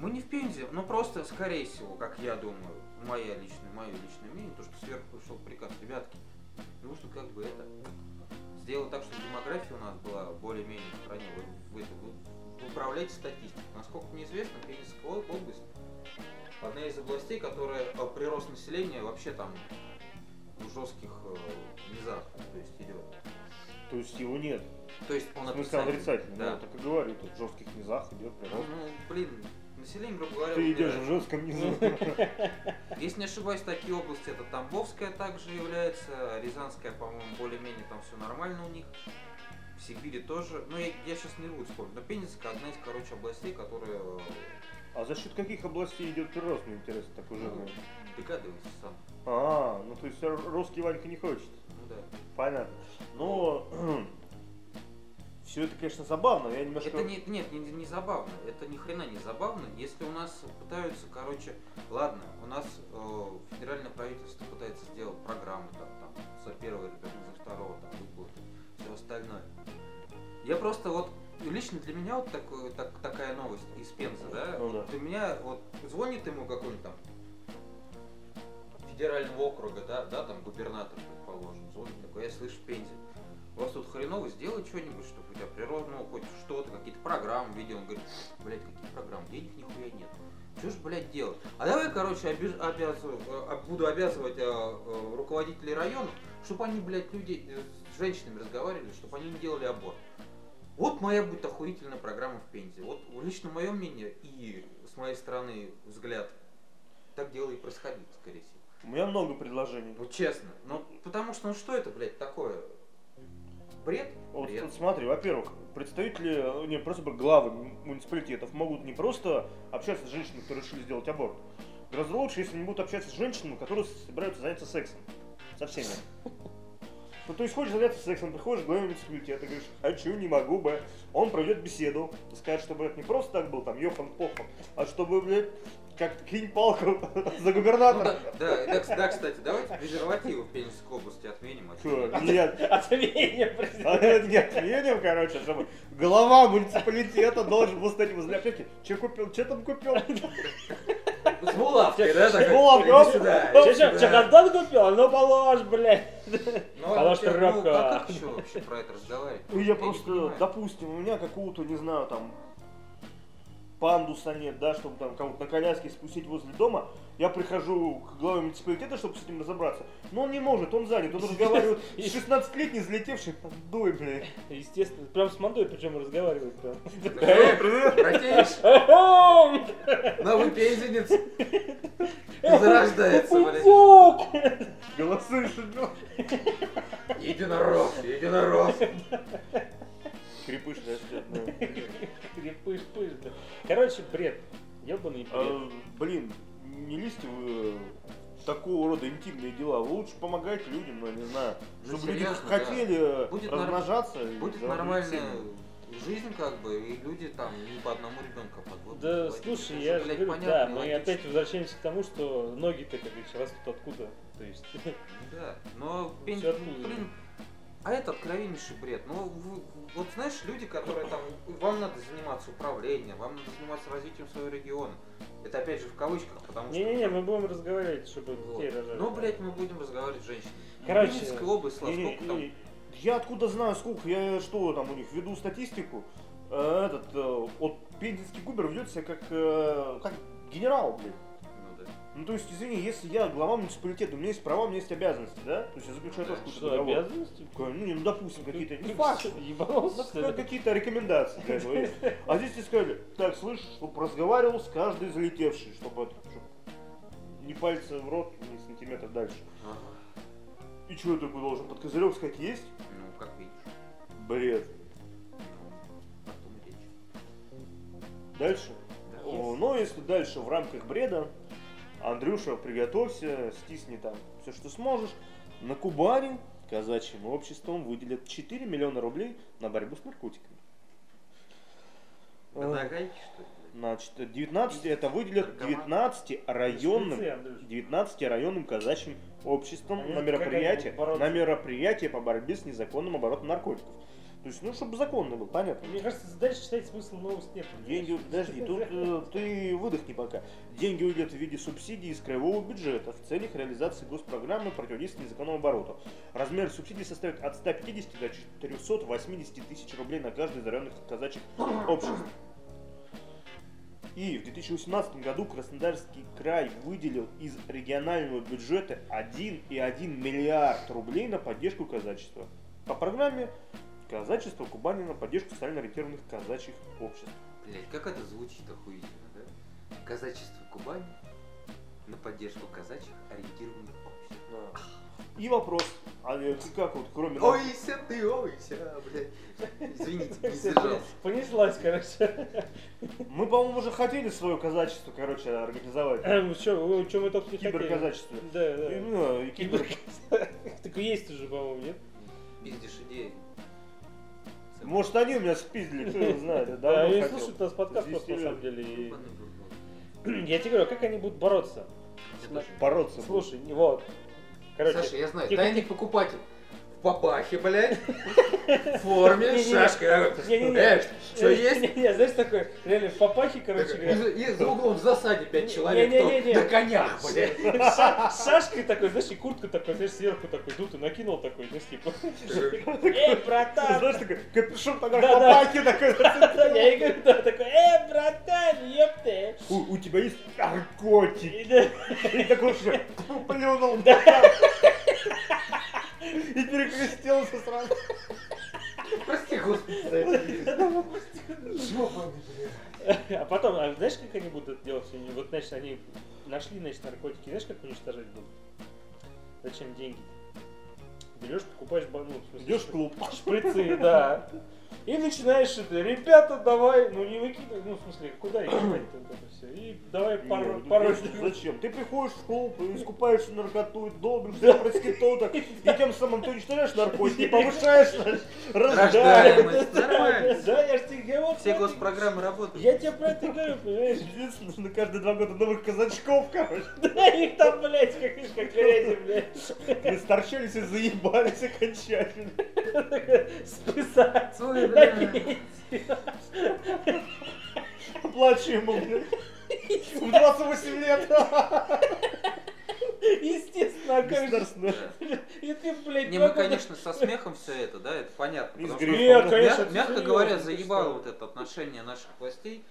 Мы не в Пензе, но просто, скорее всего, как я думаю, моя личная, мое личное мнение, то, что сверху пришел приказ, ребятки, ну что как бы это, сделать так, чтобы демография у нас была более-менее в стране, вы, вы, вы, управляете статистикой. Насколько мне известно, Пензенская об- область одна из областей, которая э, прирост населения вообще там в жестких э, низах, то есть идет. То есть его нет. То есть он отрицательный. отрицательный. Да. Ну, так и говорю, тут в жестких низах идет Ну, прирост. ну, блин, население, грубо говоря, Ты идешь в жестком низу. Если не ошибаюсь, такие области это Тамбовская также является, Рязанская, по-моему, более-менее там все нормально у них. В Сибири тоже. Ну, я, сейчас не буду вспомнить. Но Пензенская одна из, короче, областей, которая... э, А за счет каких областей идет прирост, мне интересно, такой ну, жирный? догадывайся сам. А, ну то есть русский Ванька не хочет. Ну да. Понятно. Но <clears throat> все это, конечно, забавно. Я немножко... Это не, нет, не, не забавно. Это ни хрена не забавно. Если у нас пытаются, короче, ладно, у нас э, федеральное правительство пытается сделать программы там, там за первого ребенка, за второго, там, выплаты, все остальное. Я просто вот лично для меня вот такой, так, такая новость из Пензы, да? Ну вот да. Для меня вот звонит ему какой-нибудь там федерального округа, да, да, там губернатор, предположим, звонит такой, я слышу в Пензе. У вас тут хреново, сделай что-нибудь, чтобы у тебя природа, ну, хоть что-то, какие-то программы видел. Он говорит, блядь, какие программы, денег нихуя нет. Что ж, блядь, делать? А давай, короче, обяз- обязываю- э, буду обязывать э, э, руководителей районов, чтобы они, блядь, люди э, с женщинами разговаривали, чтобы они не делали аборт. Вот моя будет охуительная программа в Пензе. Вот лично мое мнение и с моей стороны взгляд, так дело и происходит, скорее всего. У меня много предложений. Ну честно. Ну потому что, ну что это, блядь, такое? Бред? Вот, Бред. смотри, во-первых, представители, э, не просто главы муниципалитетов могут не просто общаться с женщинами, которые решили сделать аборт. Гораздо лучше, если они будут общаться с женщинами, которые собираются заняться сексом. Со всеми. Ну, то есть хочешь заняться сексом, приходишь к главе муниципалитета, говоришь, хочу, не могу бы. Он проведет беседу, скажет, что, блядь, не просто так был, там, ёхан похан, а чтобы, блядь, как кинь палку за Ну, губернатора. да, да, да, да, кстати, давайте презервативы в Пензенской области отменим. а отменим. Нет, Отменим А это нет, едем, короче, чтобы глава муниципалитета должен был стать возле аптеки. Че купил, че там купил? С булавкой, да? С булавкой, иди оп. сюда, Че, иди че, сюда. че, контакт купил? Ну положь, блядь. Ну, А ваша ну, трёпка. а как еще вообще про это разговаривать? Ну я просто, допустим, у меня какого-то, не знаю, там, пандуса нет, да, чтобы там кого-то на коляске спустить возле дома, я прихожу к главе муниципалитета, чтобы с этим разобраться. Но он не может, он занят, он разговаривает <laughs> с 16-летней залетевшей поддой, блядь. Естественно, прям с Мандой причем разговаривает прям. Эй, привет! Братиш, <laughs> новый пензенец <laughs> зарождается, блядь. Голосуешь, Единорог, единорог. Крепыш растет. Крепыш-пыш, да. Короче, бред. Ёбаный бред. А, Блин, не лезьте вы в такого рода интимные дела. Вы лучше помогайте людям, ну, я не знаю, Ну, чтобы люди серьезно, хотели Будет норм- размножаться. и Будет нормальная жизнь, как бы, и люди там не по одному ребенку, а по двум. Да, двоим. слушай, Это я же, говорю, понятно да, мы логично. опять возвращаемся к тому, что ноги-то, как говорится, растут откуда. То есть, Да, но пен- Всё оттуда. блин, а это откровеннейший бред. Ну, вы- вот знаешь, люди, которые там, вам надо заниматься управлением, вам надо заниматься развитием своего региона. Это опять же в кавычках, потому что... не-не-не, мы будем разговаривать, чтобы Вот. детей рожали. Ну, блядь, мы будем разговаривать с женщинами. Короче, Ленинская область, сколько там? не, Я откуда знаю, сколько, я что там у них веду статистику. Э, Этот, э, вот Пензенский губер ведет себя как, э, как генерал, блин. Ну. Ну, то есть, извини, если я глава муниципалитета, у меня есть права, у меня есть обязанности, да? То есть, я заключаю тоже какой-то договор. обязанности? Ну, не, ну, допустим, какие-то, не факт, Ебанулся, Ну, какие-то рекомендации. А здесь тебе сказали, так, слышь, чтобы разговаривал с каждой залетевшей, чтобы, ни пальца в рот, ни сантиметр дальше. Ага. И что я такой должен под козырек сказать, есть? Ну, как видишь. Бред. Ну. Дальше? Да. О, но если дальше в рамках бреда, Андрюша, приготовься, стисни там все, что сможешь. На Кубани казачьим обществом выделят 4 миллиона рублей на борьбу с наркотиками. Э, догадки, что ли? Значит, 19 это выделят Наркоман. 19 районным, Шприцы, Андрюш. 19 районным казачьим обществом на мероприятие, на мероприятие по борьбе с незаконным оборотом наркотиков. То есть, ну, чтобы законно был, понятно. Мне кажется, дальше читать смысл новости нет. Деньги, подожди, тут э, ты выдохни пока. Деньги уйдут в виде субсидий из краевого бюджета в целях реализации госпрограммы противодействия незаконному обороту. Размер субсидий составит от 150 до 480 тысяч рублей на каждый из районных казачьих обществ. И в 2018 году Краснодарский край выделил из регионального бюджета 1,1 миллиард рублей на поддержку казачества. По программе казачество Кубани на поддержку социально ориентированных казачьих обществ. Блять, как это звучит охуительно, да? Казачество Кубани на поддержку казачьих ориентированных обществ. И вопрос, а э, ты как вот кроме... Ойся ты, ойся, блядь. Извините, не <laughs> сдержался. Понеслась, короче. <laughs> Мы, по-моему, уже хотели свое казачество, короче, организовать. Эм, Что, что мы только не хотели. Киберказачество. Да, да. И, ну, и кибер... <laughs> Так и есть уже, по-моему, нет? Пиздишь идеи. Может, они у меня спиздили, кто его знает. Да, они слушают нас подкаст просто на 10 самом деле. <clears throat> Я тебе говорю, как они будут бороться? Бороться. Слушай, вот. Короче, Саша, я знаю, тихо, тайный покупатель. В папахе, блядь. В форме, с Не-не-не. шашкой. Эй, что Не, есть? не, знаешь, такой, реально, в папахе, короче И, говоря. за- и за углом в засаде пять человек, на конях, блядь. С шашкой такой, знаешь, и куртку такой, знаешь, сверху такой, дутый накинул такой, знаешь, типа. Эй, братан! Знаешь, такой капюшон такой, Да, да. папаки такой. Да, Я и говорю, да, такой, эй, братан, ёпты! У, тебя есть наркотики. И да, такой же <laughs> плюнул. И перекрестился сразу. Прости, господи. А потом, а знаешь, как они будут это делать? Вот, значит, они нашли, значит, наркотики, знаешь, как уничтожать будут? Зачем деньги? Берешь, покупаешь, ба- ну, в смысле, Идешь в клуб. шприцы, да. И начинаешь это, ребята, давай, ну не выкидывай, ну в смысле, куда их это все. И давай пару, ну, пару зачем- Зачем? Ты приходишь в школу, искупаешься в наркоту, долбишься проституток, и <laughs> тем самым ты уничтожаешь наркотики, <laughs> повышаешь рождаемость. Да, я ж тебе говорю, Все госпрограммы работают. Я тебе про это говорю, понимаешь? <laughs> Единственное, что на каждые два года новых казачков, короче. Да, их там, блядь, как, видишь, как грязи, блядь. Мы сторчались и заебались окончательно. Списать. Ой, на бля. пенсию. Плачу ему, блядь. В 28 лет. Естественно, а. Государственная. И ты, блядь, Не, мы, конечно, со смехом все это, да, это понятно. Из что. Нет, конечно, мягко говоря, заебало вот это отношение наших властей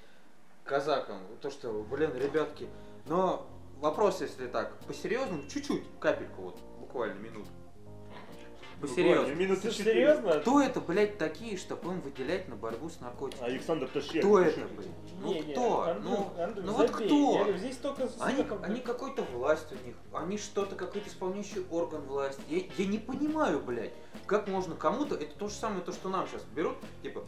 к казакам. То, что, блин, ребятки, но вопрос, если так, по-серьезному, чуть-чуть, капельку, вот, буквально минуту. Буквально По-серьезному. Минуты серьезно? Кто это, блядь, такие, чтобы им выделять на борьбу с наркотиками? Александр Тащев. Кто это, блядь? Ну Не, не, кто? Ну, ну вот кто? Говорю, здесь только Они, они какой-то власть у них, они что-то, какой-то исполняющий орган власти. Я, я не понимаю, блядь, как можно кому-то, это то же самое, то, что нам сейчас берут, типа,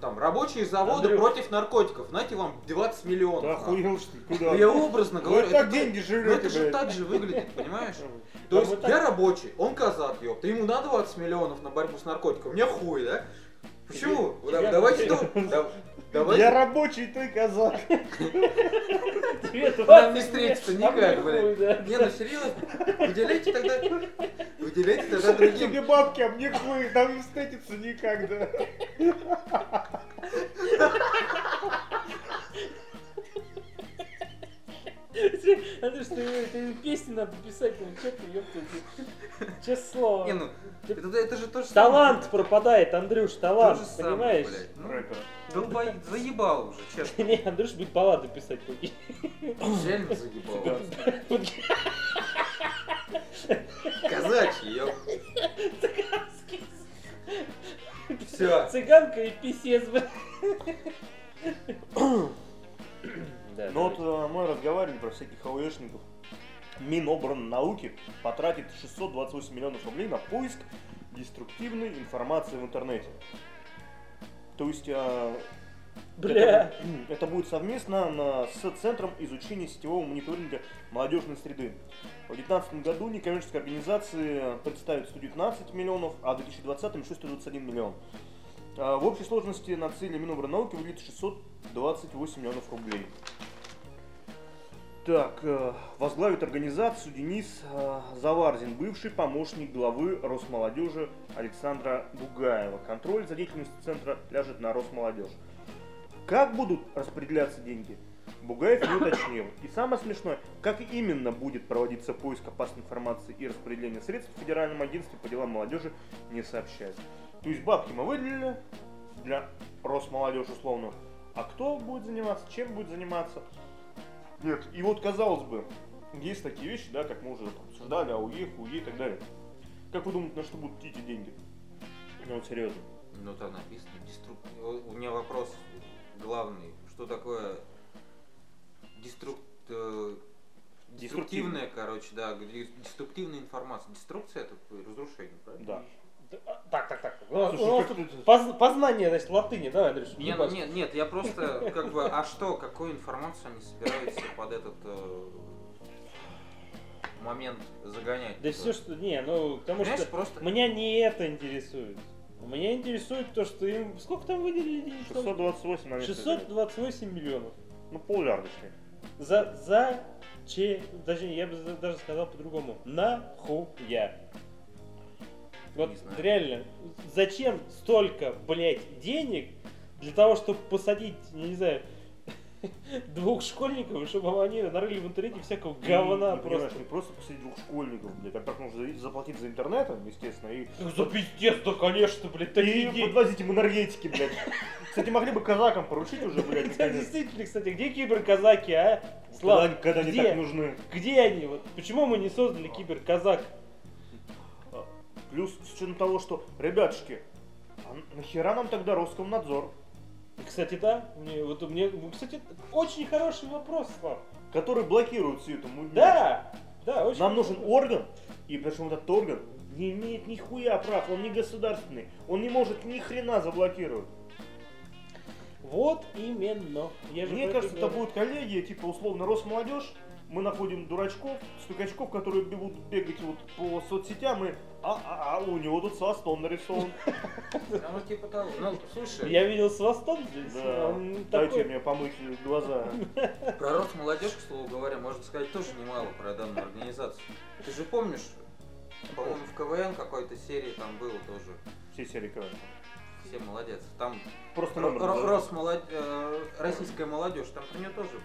там, рабочие заводы Андрюх. против наркотиков, знаете, вам 20 миллионов. Нахуй. охуел, что? Ну, <laughs> Куда? я образно Вы говорю, так это, деньги ну, живете, это же так же выглядит, понимаешь? Да <laughs> То есть так- я рабочий, он казак, ёпта, ему на 20 миллионов на борьбу с наркотиком, мне хуй, да? Почему? Да- давайте, ну, да- давайте. Я рабочий, ты казак. Нам 20 не встретиться никак, блядь. Не, ну серьезно, выделяйте тогда, выделяйте тогда другим. Тебе бабки, а мне хуй, нам не встретиться никогда. <laughs> Андрюш, ты, ты песни надо писать, что ты, ёпта, честное слово. Не, ну, это, это же то же Талант самое. пропадает, Андрюш, То талант, же самое, понимаешь? блядь. Ну, Рэпер. заебал уже, честно. <laughs> Не, Андрюш будет баллады писать. Реально заебал. Казачий, ёп. Все. Цыганка и писец, блядь. Да, Ну вот давай. э, мы разговаривали про всяких АОЭшников. Минобрнауки потратит 628 миллионов рублей на поиск деструктивной информации в интернете. То есть э, Бля. Это, это будет совместно на- с Центром изучения сетевого мониторинга молодежной среды. В 2019 году некоммерческие организации представят 119 миллионов, а в 2020 еще 121 миллион. А В общей сложности на цели Минобрнауки выйдет 628 миллионов рублей. Так, э, возглавит организацию Денис э, Заварзин, бывший помощник главы Росмолодежи Александра Бугаева. Контроль за деятельностью центра ляжет на Росмолодежь. Как будут распределяться деньги? Бугаев не уточнил. И самое смешное, как именно будет проводиться поиск опасной информации и распределение средств в Федеральном агентстве по делам молодежи не сообщает. То есть бабки мы выделили для Росмолодежи условно. А кто будет заниматься, чем будет заниматься? Нет. И вот казалось бы, есть такие вещи, да, как мы уже там обсуждали, АУЕ, ХУЕ и так далее. Как вы думаете, на что будут идти эти деньги? Ну вот серьезно. Ну там написано деструк... У меня вопрос главный. Что такое деструк... э, Деструктивная, короче, да, деструктивная информация. Деструкция это разрушение, правильно? Да. А, Так, так, так. У нас- Слушай, у нас как тут ты- поз- Познание, значит, латыни, давай, Андрюш. Не, ну, нет, нет, я просто как бы, а что, какую информацию они собираются под этот э, момент загонять? Да все, что... Не, ну, потому Понимаешь, что просто... меня не это интересует. Меня интересует то, что им... Сколько там выделили денег? 628 на место. 628 миллионов. Ну, точнее. За, за, че, даже, я бы даже сказал по-другому. Нахуя? Вот Не знаю. реально, зачем столько, блядь, денег для того, чтобы посадить, не знаю, <laughs> двух школьников, чтобы они нарыли в интернете всякого говна Ну, просто. не просто посадить двух школьников, блядь, во-первых, нужно за- заплатить за интернетом, естественно, и, Ну, за пиздец, да конечно, блядь, и такие деньги. подвозить им энергетики, блядь. Кстати, могли бы казакам поручить уже, блядь, Да. Действительно, кстати, где киберказаки, а? Когда, Слава, они- когда они где? так нужны. Где они? Вот почему мы не создали киберказак? Плюс с учетом того, что, ребятушки, а нахера нам тогда Роскомнадзор, Кстати, да, мне, вот у меня, кстати, очень хороший вопрос, Слав. который блокирует всю эту муть? Да, да, очень. Нам нужен орган, и причем этот орган не имеет нихуя прав, он не государственный, он не может ни хрена заблокировать. Вот именно. Я Мне кажется, это будет коллегия, типа условно Росмолодежь, мы находим дурачков, стукачков, которые будут бегать вот по соцсетям и а, а, а у него тут свастон нарисован. Ну, типа того. Ну, слушай, Я видел свастон здесь. Да. Дайте мне помыть глаза. про Росмолодежь, к слову говоря, можно сказать тоже немало про данную организацию. Ты же помнишь, по-моему, в КВН какой-то серии там было тоже. Все серии КВН. Все молодец. Там Просто Ро- номер. Ро- назову. Росмолод- э, российская молодежь, там про нее тоже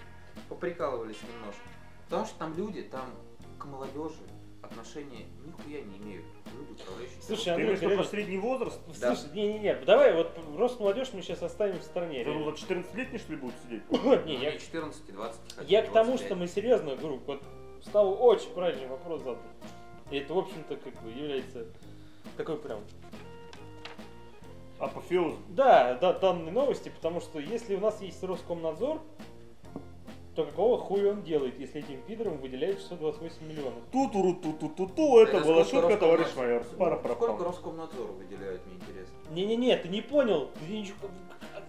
поприкалывались немножко. Потому что там люди, там к молодежи отношения нихуя не имеют. Люди, управляющие. Слушай, Ты Андрей, про реально- средний возраст? Да. Слушай, не-не-не, давай вот Росмолодежь мы сейчас оставим в стороне. Реально. вот 14-летний что ли будет сидеть? <laughs> Не, Ну, я, не 14, 20, хотя я к тому, 25. что мы серьезно говорю, вот стал очень правильный вопрос задан. И это, в общем-то, как бы является такой прям Апофеоз. Да, да, данные новости, потому что если у нас есть Роскомнадзор, то какого хуя он делает, если этим пидорам выделяют 628 миллионов? ту ту ту ту ту это Это была шутка, товарищ майор. Пара Ну, Сколько пропал. Роскомнадзор выделяет, мне интересно. Не-не-не, ты не понял. Ты ничего-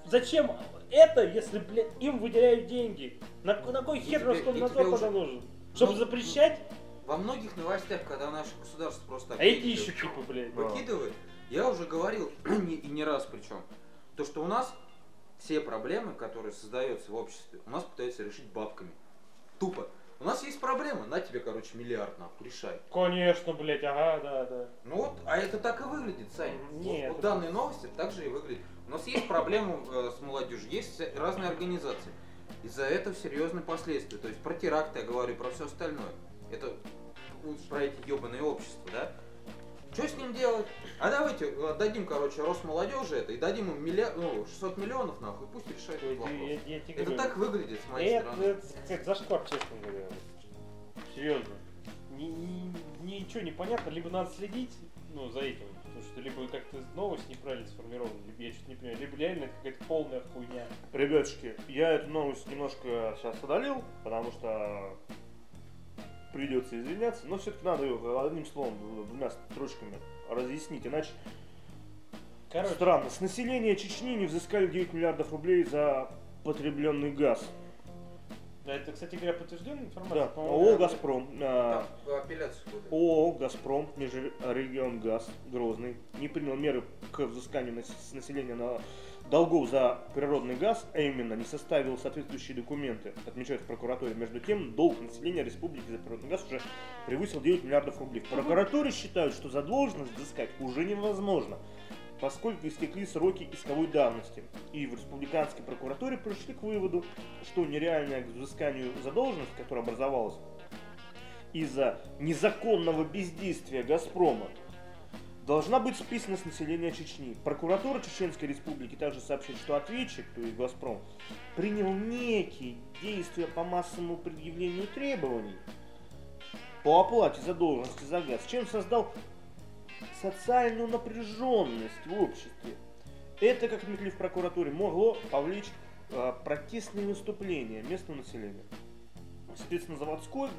Зачем это, если, блядь, им выделяют деньги? На, на кой хер Роскомнадзор тогда уже- нужен? Чтобы Ну, запрещать? Во многих новостях, когда наше государство просто А эти еще типа, блядь. Выкидывает, я уже говорил, <clears throat> и не раз причем, то, что у нас все проблемы, которые создаются в обществе, у нас пытаются решить бабками. Тупо. У нас есть проблема, на тебе, короче, миллиард нахуй, решай. Конечно, блядь, ага, да, да. Ну вот, а это так и выглядит, Сань. Вот- Нет, вот, это- данные новости так же и выглядят. У нас есть проблема э, с молодежью, есть разные организации. Из-за этого серьезные последствия. То есть про теракты я говорю, про все остальное. Это ну, про эти ебаные общества, да? Что с ним делать? А давайте э, дадим, короче, Росмолодежи это и дадим им миллиард, ну, 600 миллионов нахуй, пусть решают Ой, этот вопрос. я- я тебе Это говорю. так выглядит с моей Это, стороны. это как зашквар, честно говоря. Серьезно. Ни- ни- Ничего не понятно, либо надо следить ну, за этим, потому что либо как-то новость неправильно сформирована, либо я что-то не понимаю, либо реально это какая-то полная хуйня. Ребятушки, я эту новость немножко сейчас удалил, потому что придется извиняться, но все-таки надо ее одним словом, двумя строчками разъяснить, иначе Короче, странно. С населения Чечни не взыскали 9 миллиардов рублей за потребленный газ. да, это, кстати говоря, подтвержденная информация. Да, по-моему, ООО. «Газпром», а, Там апелляцию будет. ООО «Газпром», Межрегион Газ, Грозный, не принял меры к взысканию нас- с населения на долгов за природный газ, а именно не составил соответствующие документы, отмечают в прокуратуре. Между тем, долг населения республики за природный газ уже превысил 9 миллиардов рублей. В прокуратуре считают, что задолженность взыскать уже невозможно, поскольку истекли сроки исковой давности. И в республиканской прокуратуре пришли к выводу, что нереальное к взысканию задолженность, которая образовалась из-за незаконного бездействия «Газпрома», должна быть списана с населения Чечни. Прокуратура Чеченской Республики также сообщит, что ответчик, то есть «Газпром», принял некие действия по массовому предъявлению требований по оплате задолженности за газ, чем создал социальную напряженность в обществе. Это, как отметили в прокуратуре, могло повлечь э, протестные выступления местного населения. Соответственно, заводской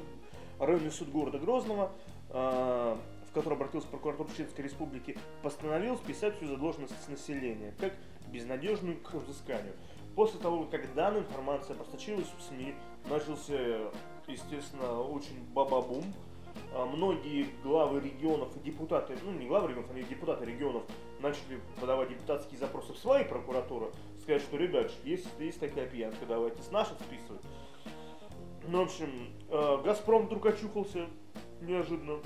районный суд города Грозного, э, в который обратился прокуратура Чеченской Республики, постановил списать всю задолженность с населения, как безнадежную к взысканию. После того, как данная информация просочилась в СМИ, начался, естественно, очень баба-бум. А Многие главы регионов и депутаты, ну не главы регионов, а депутаты регионов начали подавать депутатские запросы в свои прокуратуры, сказать, что, ребят, есть, есть такая пьянка, давайте с наших списывать. Ну, в общем, э, Газпром вдруг очухался неожиданно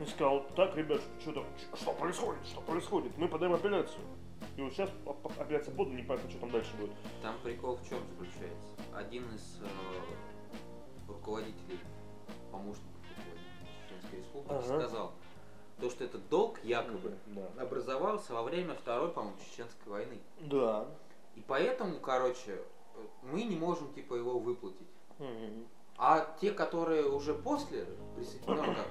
и сказал, так, ребят, что что происходит, что происходит, мы подаем апелляцию. И вот сейчас апелляция подана, не понятно, что там дальше будет. Там прикол в чем заключается? Один из э, руководителей, помощников Чеченской Республики Ага. сказал, то, что этот долг якобы Да. образовался во время Второй, по-моему, Чеченской войны. Да. И поэтому, короче, мы не можем типа его выплатить. Мгм. А те, которые уже после присоединенного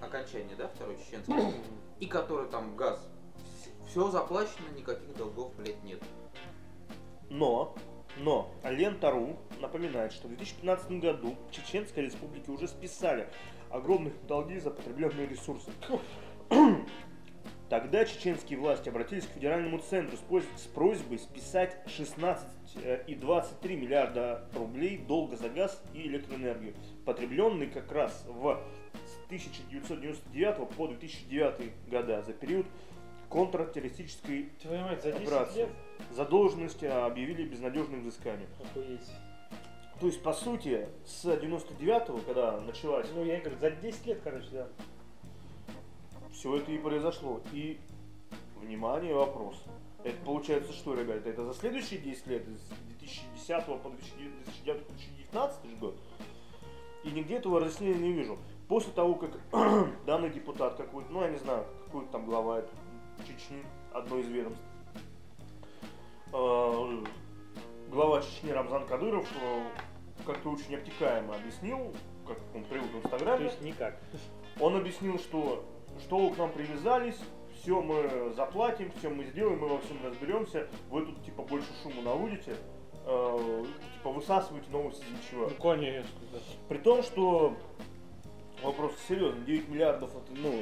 окончания, да, Второй Чеченской, <clears throat> и которые там газ, все заплачено, никаких долгов, блядь, нет. Но, но, Лента.ру напоминает, что в 2015 году в Чеченской Республике уже списали огромные долги за потребленные ресурсы. <clears throat> Тогда чеченские власти обратились к федеральному центру с, просьбой списать 16,23 миллиарда рублей долга за газ и электроэнергию, потребленный как раз в 1999 по 2009 года за период контртеррористической мать, за 10 Операция. лет? задолженности объявили безнадежным взысканием. Охуеть. То есть, по сути, с 99 когда началась Ну, я говорю, за 10 лет, короче, да. все это и произошло. И, внимание, вопрос. Это получается что, ребята? Это за следующие 10 лет, с 2010 по 2009-2019 год? И нигде этого разъяснения не вижу. После того, как <clears throat> данный депутат какой-то, ну я не знаю, какой-то там глава Чечни, одно из ведомств, э, глава Чечни Рамзан Кадыров э, как-то очень обтекаемо объяснил, как он привык в То Инстаграме, есть никак. он объяснил, что что вы к нам привязались, все мы заплатим, все мы сделаем, мы во всем разберемся, вы тут типа больше шума наводите, э, типа высасываете новости из ничего. Ну, конечно, да. При том, что вопрос серьезный, 9 миллиардов это, ну,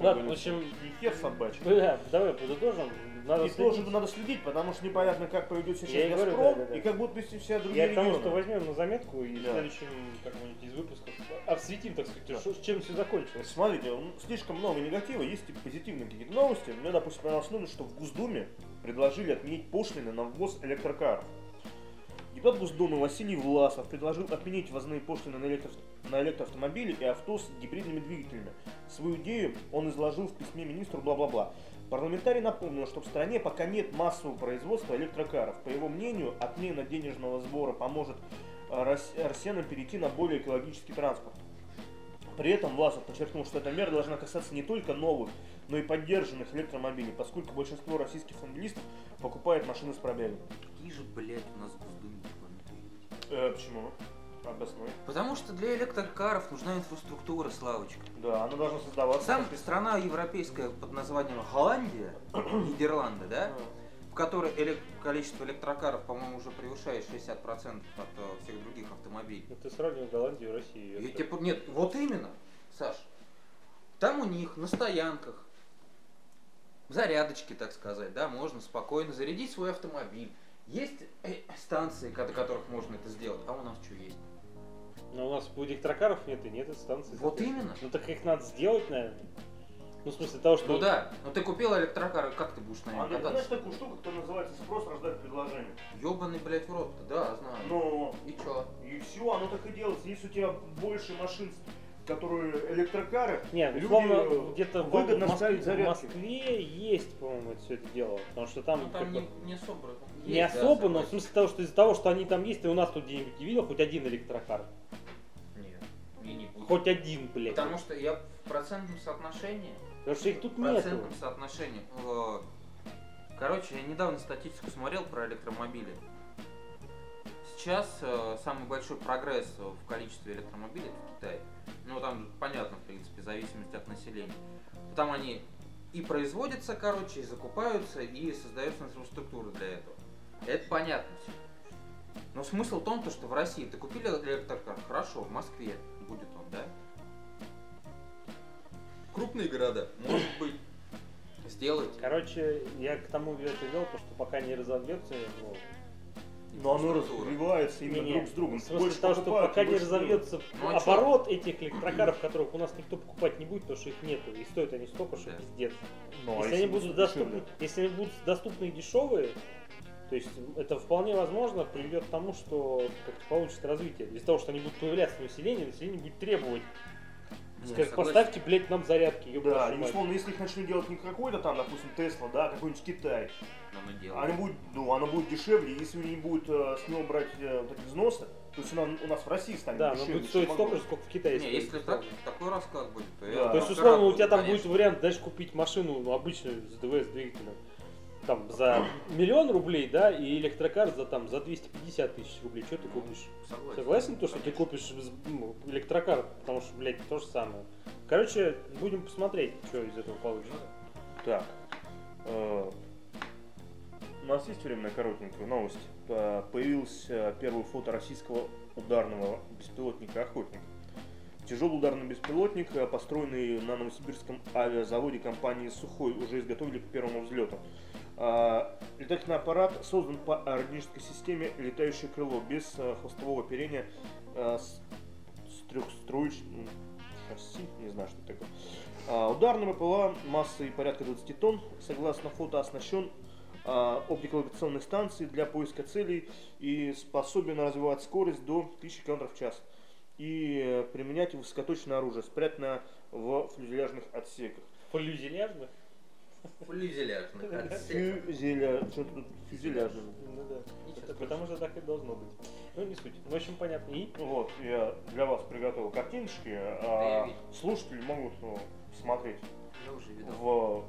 Ладно, в общем, не хер собачий. Бля, давай подытожим. Надо и следить. тоже надо следить, потому что непонятно, как поведет себя Я сейчас говорю, Газпром, да, да, да. и как будут вести себя другие Я к тому, регионы. что возьмем на заметку и в Да. следующем каком-нибудь из выпусков осветим, так сказать, Да. что- чем все закончилось. Смотрите, слишком много негатива, есть и позитивные какие-то новости. Мне, допустим, понравилась новость, что в Госдуме предложили отменить пошлины на ввоз электрокаров. Депутат Госдумы Василий Власов предложил отменить ввозные пошлины на, электро... на электроавтомобили и авто с гибридными двигателями. Свою идею он изложил в письме министру бла-бла-бла. Парламентарий напомнил, что в стране пока нет массового производства электрокаров. По его мнению, отмена денежного сбора поможет э, рос- россиянам перейти на более экологический транспорт. При этом Власов подчеркнул, что эта мера должна касаться не только новых, но и поддержанных электромобилей, поскольку большинство российских автомобилистов покупает машины с пробегом. Какие же, блядь, у нас Э, почему? Обоснуй. Потому что для электрокаров нужна инфраструктура, Славочка. Да, она должна создаваться. Там как страна европейская под названием Голландия, <coughs> Нидерланды, да, в которой элек- количество электрокаров, по-моему, уже превышает 60% от э, всех других автомобилей. Ну ты сравниваешь Голландию и Россию. Тебе по- Нет, вот именно, Саш. Там у них на стоянках зарядочки, так сказать, да, можно спокойно зарядить свой автомобиль. Есть э, станции, до которых можно это сделать, а у нас что есть? Но у нас у электрокаров нет и нет станции. Вот именно. Ну так их надо сделать, наверное. Ну в смысле того, что... Ну да, но ты купил электрокар, как ты будешь на нем А ты знаешь кататься? такую штуку, которая называется спрос рождает предложение? Ёбаный, блядь, в рот да, знаю. Но И чё? и все, оно так и делается. Если у тебя больше машин, которые электрокары, Нет, люди, условно, где-то в, выгодно в Москве, ставить в зарядки. Москве есть, по-моему, это все это дело. Потому что там, Ну там не, не особо. не есть, да, особо, но в смысле того, что из-за того, что они там есть, ты у нас тут где-нибудь не видел хоть один электрокар. Нет, не будет. Хоть один, блядь. Потому что я в процентном соотношении, Потому что их тут в нету. процентном соотношении, э, короче, я недавно статистику смотрел про электромобили. Сейчас э, самый большой прогресс в количестве электромобилей это в Китае. Ну, там понятно, в принципе, в зависимости от населения. Там они и производятся, короче, и закупаются, и создается инфраструктура для этого. Это понятно все. Но смысл в том, то, что в России ты купили электрокар, хорошо, в Москве будет он, да? Крупные города, может быть, сделать. Короче, я к тому это вел, то, что пока не разовьется, ну, но оно развивается именно друг с другом. Больше того, что пока не разовьется Ну, а оборот этих электрокаров, которых у нас никто покупать не будет, потому что их нету. И стоят они столько, что Да. пиздец. Ну, а если, они будут доступны, если они будут доступны и дешевые, то есть это вполне возможно приведет к тому, что как-то получится развитие. Из-за того, что они будут появляться в населении, население будет требовать. Согласен. поставьте, блядь, нам зарядки, ёб Да, и мать». условно, если их начнут делать не какой-то там, допустим, Тесла, да, а какой-нибудь Китай, делаем. будет, ну, оно будет дешевле, если не будет э, с него брать э, вот эти взносы, то есть она у нас в России станет Да, дешевле. будет стоить столько же, сколько в Китае Не, если так, такой расклад будет, то Да. я... То есть, условно, у тебя там конечно. будет вариант, дальше купить машину, ну, обычную, с ДВС двигателем, там, за миллион рублей, да, и электрокар за, там, за 250 тысяч рублей. Что ты купишь? Согласен. Согласен, то, что ты купишь ну, электрокар, потому что, блядь, то же самое. Короче, будем посмотреть, что из этого получится. Так. э, У нас есть время на коротенькую новость. Появился первый фото российского ударного беспилотника «Охотник». Тяжелый ударный беспилотник, э, построенный на новосибирском авиазаводе компании «Сухой», уже изготовили к первому взлету. А, Летательный аппарат создан по аэродинамической системе «Летающее крыло» без э, хвостового оперения э, с, трехстроечным шасси, не знаю, что это такое. А, Ударный БПЛА массой порядка 20 тонн, согласно фото, оснащен а, оптико-локационной станцией для поиска целей и способен развивать скорость до 1000 км в час и применять высокоточное оружие, спрятанное в фюзеляжных отсеках. Флюзеляжных? Фюзеляжных отсеков. Фюзеля... Что тут фюзеляжный? Ну да. Это потому что так и должно быть. Ну, не суть. В общем, понятно. И? Вот, я для вас приготовил картиночки, а слушатели могут ну, видел. в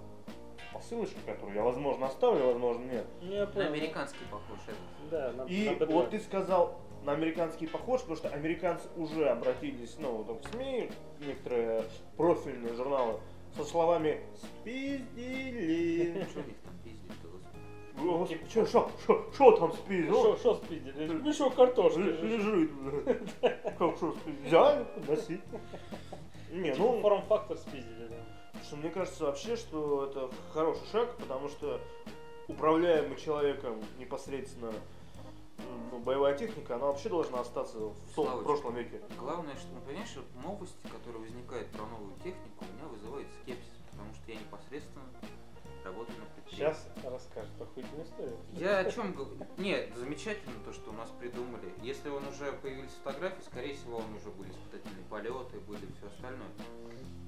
посылочку, которую я, возможно, оставлю, возможно, нет. Ну, я На американский похож этот. Да, на, И на B2. вот ты сказал на американский похож, потому что американцы уже обратились, ну, там, в СМИ, некоторые профильные журналы, со словами «спиздили». Что их там господи? Что, что, что, что там спиздили? Шо, шо спиздили? Мешок картошки. Лежит. Как что спиздили? Взяли, носи. Не, Типа ну, форм-фактор спиздили, да. что мне кажется вообще, что это хороший шаг, потому что управляемый человеком непосредственно боевая техника, она вообще должна остаться в том Славочка. прошлом веке. Главное, что, ну, понимаешь, вот новости, которые возникают про новую технику, у меня вызывают скепсис, потому что я непосредственно работаю на предприятии. Сейчас расскажет охуительную историю. Я о чем говорю? Нет, замечательно то, что у нас придумали. Если он уже появились фотографии, скорее всего, он уже были испытательные полеты, были все остальное.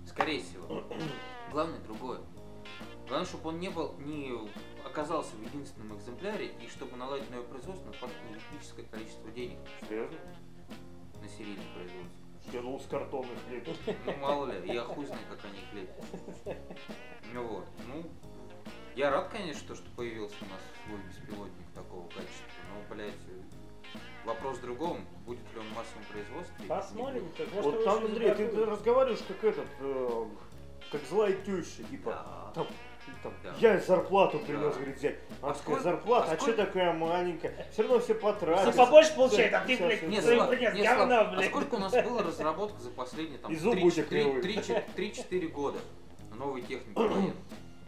Скорее всего. Главное другое. Главное, чтобы он не был, не оказался в единственном экземпляре, и чтобы наладить новое производство, надо потратить невероятное количество денег Серьезно? на серийное производство. Думал, с картонных лепит. Ну, мало ли, я хуй знаю, как они лепят. Ну вот, ну, я рад, конечно, то, что появился у нас свой беспилотник такого качества, но, блядь, вопрос в другом, будет ли он в массовом производстве. Посмотрим. Может, Вот там, Андрей, ты, готовят. разговариваешь как этот, э, как злая теща, типа, Да. там, там, Да. я зарплату принес, Да. говорит, взять. А Она такая, сколько- зарплата, а а, что такая маленькая? Все равно все потратят. Все побольше получает, а ты, блядь. Не, Слав, принес не, говна, Слав, а блядь. сколько у нас было разработок за последние там И зуб у тебя 3-4 кривой. года новой технике военной?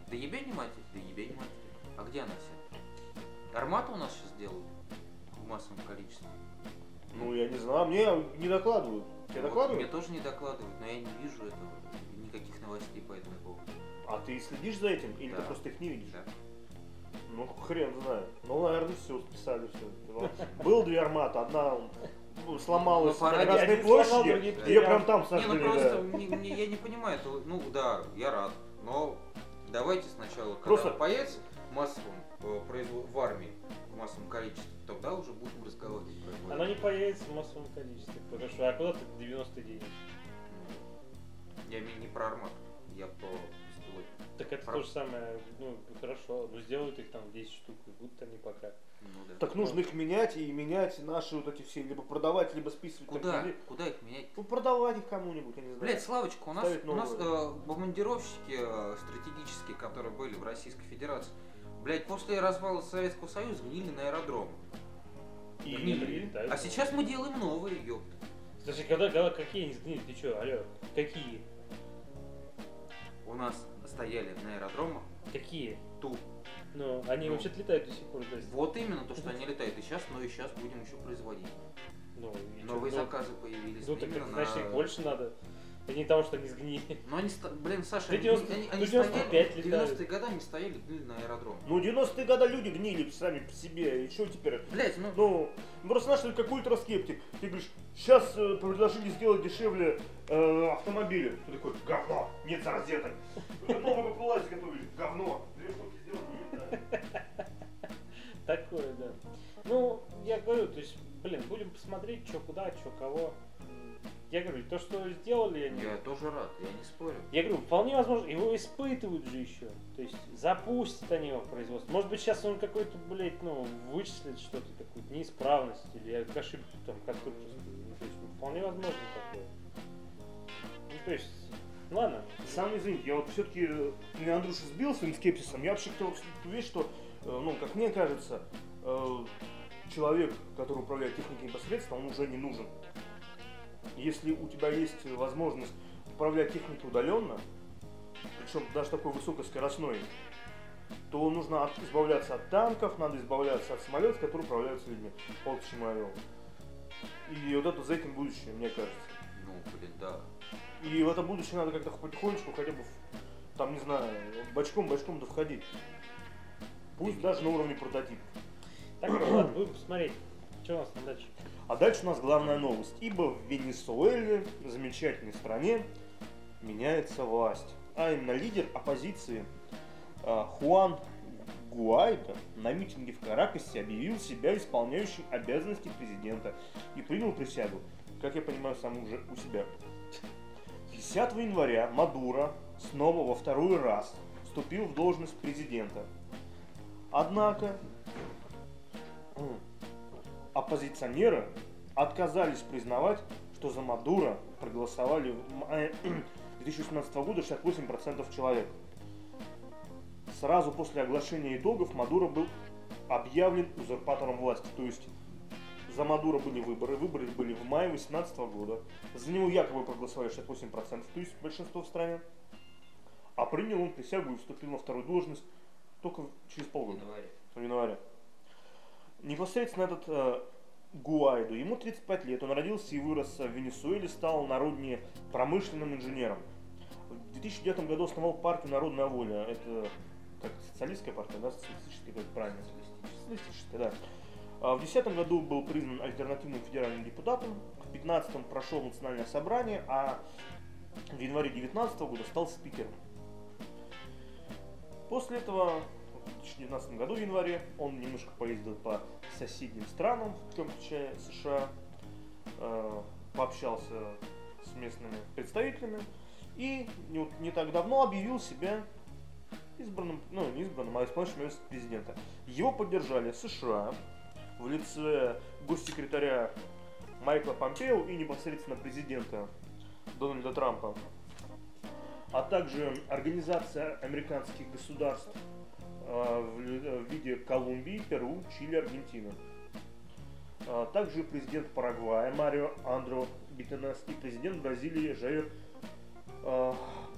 Да ебе не мать, да ебе не мать. А где она вся? Армата у нас сейчас делают в массовом количестве. Ну, я не знаю, мне не докладывают. Тебе Вот Мне докладывают? тоже не докладывают, но я не вижу этого, никаких новостей по этому. А ты следишь за этим или Да. ты просто их не видишь? Да. Ну, хрен знает. Ну, наверное, все, списали все. Было две арматы, одна ну, сломалась Ну, на Красной площади, ее прям там Не, сожгли, ну просто да. я не понимаю, это, ну да, я рад, но давайте сначала, когда Просто- появится в массовом э, производ- в армии в массовом количестве, тогда уже будем разговаривать про его. Оно не появится в массовом количестве. Потому что, а куда ты 90 денег? Я не про армату, я про беспилотник. Так это Про- то же самое, ну, хорошо, ну сделают их там 10 штук, и будут они пока. Ну, да. Так нужно их менять и менять наши вот эти все, либо продавать, либо списывать. Куда? или- Куда их менять? Ну, продавать их кому-нибудь, я не знаю. Блять, Славочка, у нас, у нас э, бомбардировщики э, стратегические, которые были в Российской Федерации, блять, после развала Советского Союза гнили на аэродромах. И- Некоторые летают. А сейчас мы делаем новые, ёпта. Слушай, когда, когда какие они сгнили, ты чё, алло, какие? У нас стояли на аэродромах Какие? ту. Ну, они Ну. вообще-то летают до сих пор, то есть. Вот именно то, что <laughs> они летают и сейчас, но и сейчас будем еще производить. Ну, Новые ну, заказы появились. Ну, так именно значит, на- их больше надо. Не того, что они сгнили. Ну они, блин, Саша, они, 90 они, они 95 стояли, в летают. 90-е годы они стояли гнили на аэродром. Ну, 90-е годы люди гнили сами по себе, и что теперь? Блять, ну, Ну, просто ты как ультраскептик. Ты говоришь, сейчас предложили сделать дешевле э, автомобили. Ты такой, говно, нет за розеток. Новый БПЛА изготовили, говно. Две штуки сделали. <laughs> Такое, да. Ну, я говорю, то есть, блин, будем посмотреть, что куда, что кого. Я говорю, то, что сделали они. я тоже рад, я не спорю. Я говорю, вполне возможно, его испытывают же еще. То есть запустят они его в производство. Может быть, сейчас он какой-то, блядь, ну, вычислит что-то, какую-то неисправность или ошибку там конструкторскую. Ну, то есть, ну, вполне возможно такое. Ну, то есть, ладно. Сам извините, я вот все-таки, меня Андрюша сбил своим скепсисом. Я вообще хотел вещь, что, э, ну, как мне кажется, э, человек, который управляет техникой непосредственно, он уже не нужен. Если у тебя есть возможность управлять техникой удаленно, причем даже такой высокоскоростной, то нужно от- избавляться от танков, надо избавляться от самолетов, которые управляются людьми. Вот к чему я вел. И вот это за этим будущее, мне кажется. Ну, блин, да. И в это будущее надо как-то потихонечку, хотя бы, там, не знаю, бочком-бочком да входить. Пусть даже на уровне прототипа. Так, ну ладно, будем посмотреть. Что у нас там дальше? А дальше у нас главная новость. Ибо в Венесуэле, замечательной стране, меняется власть. А именно лидер оппозиции а, Хуан Гуайдо на митинге в Каракасе объявил себя исполняющим обязанности президента и принял присягу, как я понимаю, сам уже у себя. 10 января Мадуро снова во второй раз вступил в должность президента. Однако оппозиционеры отказались признавать, что за Мадуро проголосовали в мае <clears throat> 2018 года 68% человек. Сразу после оглашения итогов Мадуро был объявлен узурпатором власти. То есть за Мадуро были выборы, выборы были в мае 2018 года. За него якобы проголосовали 68%, то есть большинство в стране. А принял он присягу и вступил на вторую должность только через В полгода январе. в январе. Непосредственно этот э, Гуайду, ему 35 лет, он родился и вырос в Венесуэле, стал народнее промышленным инженером. В 2009 году основал партию «Народная воля». Это как социалистская партия, да, социалистическая, как правильно? Социалистическая, да. А В 2010 году был признан альтернативным федеральным депутатом, в 2015 прошел национальное собрание, а в январе 2019 года стал спикером. После этого, 2019 году, в январе, он немножко поездил по соседним странам, в том числе США, э, пообщался с местными представителями и не, не так давно объявил себя избранным, ну не избранным, а исполняющим президента. Его поддержали США в лице госсекретаря Майкла Помпео и непосредственно президента Дональда Трампа а также Организация американских государств в ли- в виде Колумбии, Перу, Чили, Аргентины. А Также президент Парагвая Марио Андро Битенес и президент Бразилии Жаир э,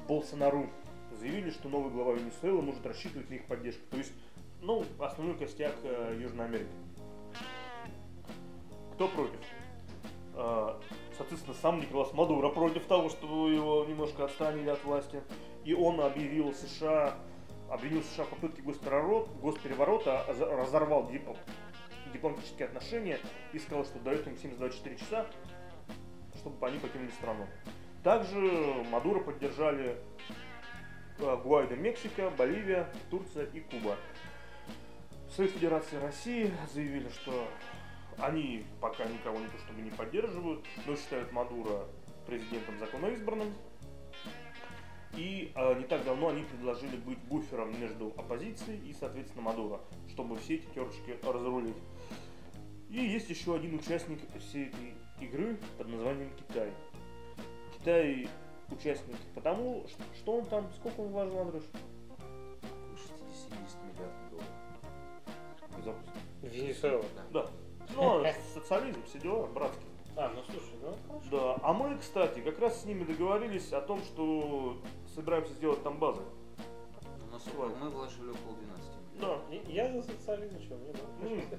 Болсонару заявили, что новый глава Венесуэлы может рассчитывать на их поддержку. То есть, ну, основной костяк э, Южной Америки. Кто против? Э, соответственно, сам Николас Мадуро против того, чтобы его немножко отстранили от власти. И он объявил США, обвинил США в попытке госпереворота, госпереворота, а разорвал дип- дипломатические отношения и сказал, что дает им 724 часа, чтобы они покинули страну. Также Мадуро поддержали э, Гуайдо Мексика, Боливия, Турция и Куба. Союз Федерации России заявили, что они пока никого не то чтобы не поддерживают, но считают Мадуро президентом законоизбранным. И э, не так давно они предложили быть буфером между оппозицией и, соответственно, Мадуро, чтобы все эти терочки разрулить. И есть еще один участник всей этой игры под названием Китай. Китай участник потому, что, что он там, сколько он вложил, Андрюш? 60 миллиардов долларов. Запуск. Венесуэла. Да. Ну, а социализм, все дела, братские. А, ну слушай, ну хорошо. Да, а мы, кстати, как раз с ними договорились о том, что собираемся сделать там базы. У нас около- мы вложили около 12 миллиардов. Да. И- Я за социализм, что мне надо.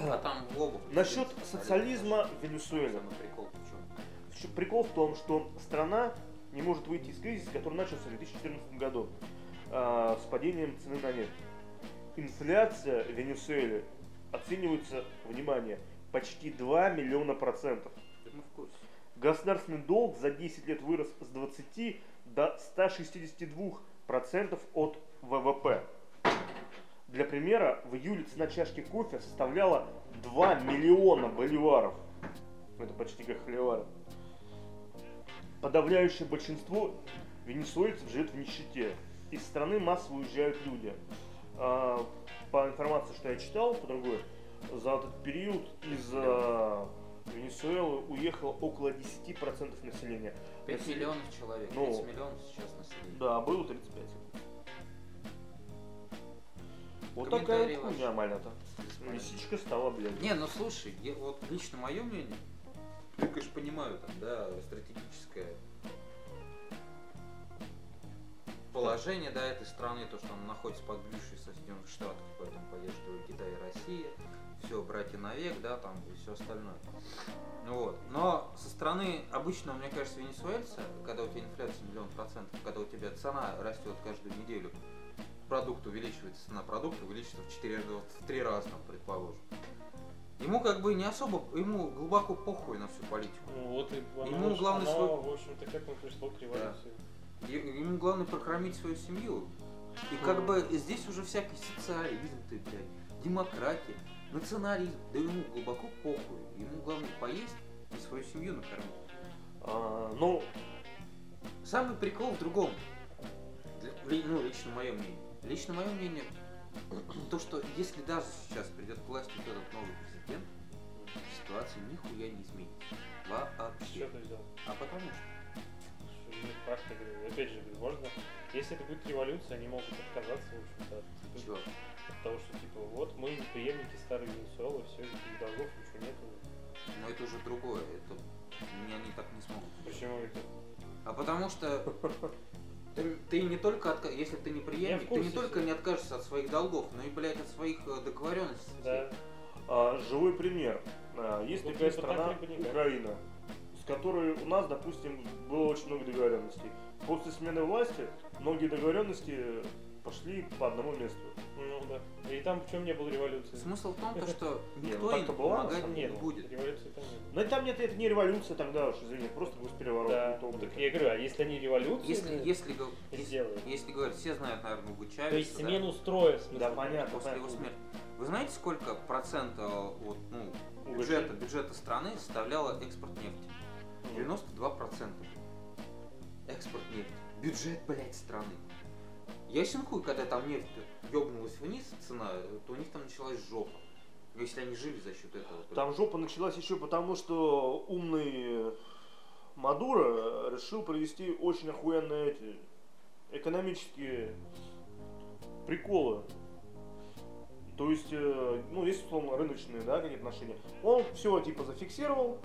А там в обувь. Насчет социализма в Венесуэле. Самый прикол в чем? Прикол в том, что страна не может выйти из кризиса, который начался в 2014 году а, с падением цены на нефть. Инфляция в Венесуэле оценивается, внимание, почти 2 миллиона процентов. Да мы в курсе. Государственный долг за 10 лет вырос с 20 до 162 процентов от ВВП. Для примера, в июле цена чашки кофе составляла 2 миллиона боливаров. Это почти как холивары. Подавляющее большинство венесуэльцев живет в нищете. Из страны массово уезжают люди. А, По информации, что я читал, по другой, за этот период из а, Венесуэлы уехало около 10% населения. 5 Население- миллионов человек. Ну. 5 миллионов сейчас населения. Да, было 35. Вот такая хуйня, малята. Бесполезно. Лисичка стала, блядь. Не, ну слушай, я- вот лично мое мнение, Я, конечно, понимаю, там, да, стратегическое положение, да, этой страны, то, что она находится под Соединенных Штатов, поэтому поддерживает Китай и Россия, все, братья навек, да, там, и все остальное. Вот. Но со стороны обычного, мне кажется, венесуэльца, когда у тебя инфляция миллион процентов, когда у тебя цена растет каждую неделю, продукт увеличивается, цена продукта увеличивается в 4 раза, в 3 раза, там, предположим. Ему как бы не особо, ему глубоко похуй на всю политику. Ну вот и оно, Ему главное оно, свой- в общем-то, к этому пришло к революции. Е- Ему главное прокормить свою семью. И как бы здесь уже всякий социализм ты, блядь, демократия, национализм, да ему глубоко похуй. Ему главное поесть и свою семью накормить. А, ну, Самый прикол в другом. Для- ну, лично мое мнение. Лично мое мнение, то, что если даже сейчас придет к власти вот этот новый президент, ситуация нихуя не изменится. Вообще. Что ты взял? А потому что. Ну, говорю, опять же, говорю, можно, если это будет революция, они могут отказаться, в общем-то, от, Чего? От того, что, типа, вот, мы преемники старой Венесуэлы, все, никаких долгов, ничего нету. Но это уже другое. Это не- они так не смогут. Почему это? А потому что ты, ты не только отка- если ты не преемник, ты не только не откажешься от своих долгов, но и, блядь, от своих э, договоренностей. Да. а, живой пример. А, есть Вот такая страна, так. Украина, с которой у нас, допустим, было очень много договоренностей. После смены власти многие договоренности пошли по одному месту. Ну да. И там в чем не было революции? Смысл в том, то, что <laughs> Не, никто ну им помогать не Нет, будет. революции там не было. Но там нет, это не революция тогда уж, извини, просто госпереворот. Да, ну, так я говорю, а если они революцию Если, если, сделают? если говорить, все знают, наверное, Чавеса, То есть да, смену строя. Да, понятно. после его смерти. Вы знаете, сколько процентов вот, ну, бюджета, бюджета страны составляла экспорт нефти? Ну, 92% экспорт нефти. Бюджет, блядь, страны. Ясен хуй, когда там нефть ёбнулась вниз, цена, то у них там началась жопа. Если они жили за счет этого. Там жопа началась еще потому, что умный Мадуро решил провести очень охуенные эти экономические приколы. То есть, э, ну, есть условно рыночные, да, какие-то отношения. Он все типа зафиксировал,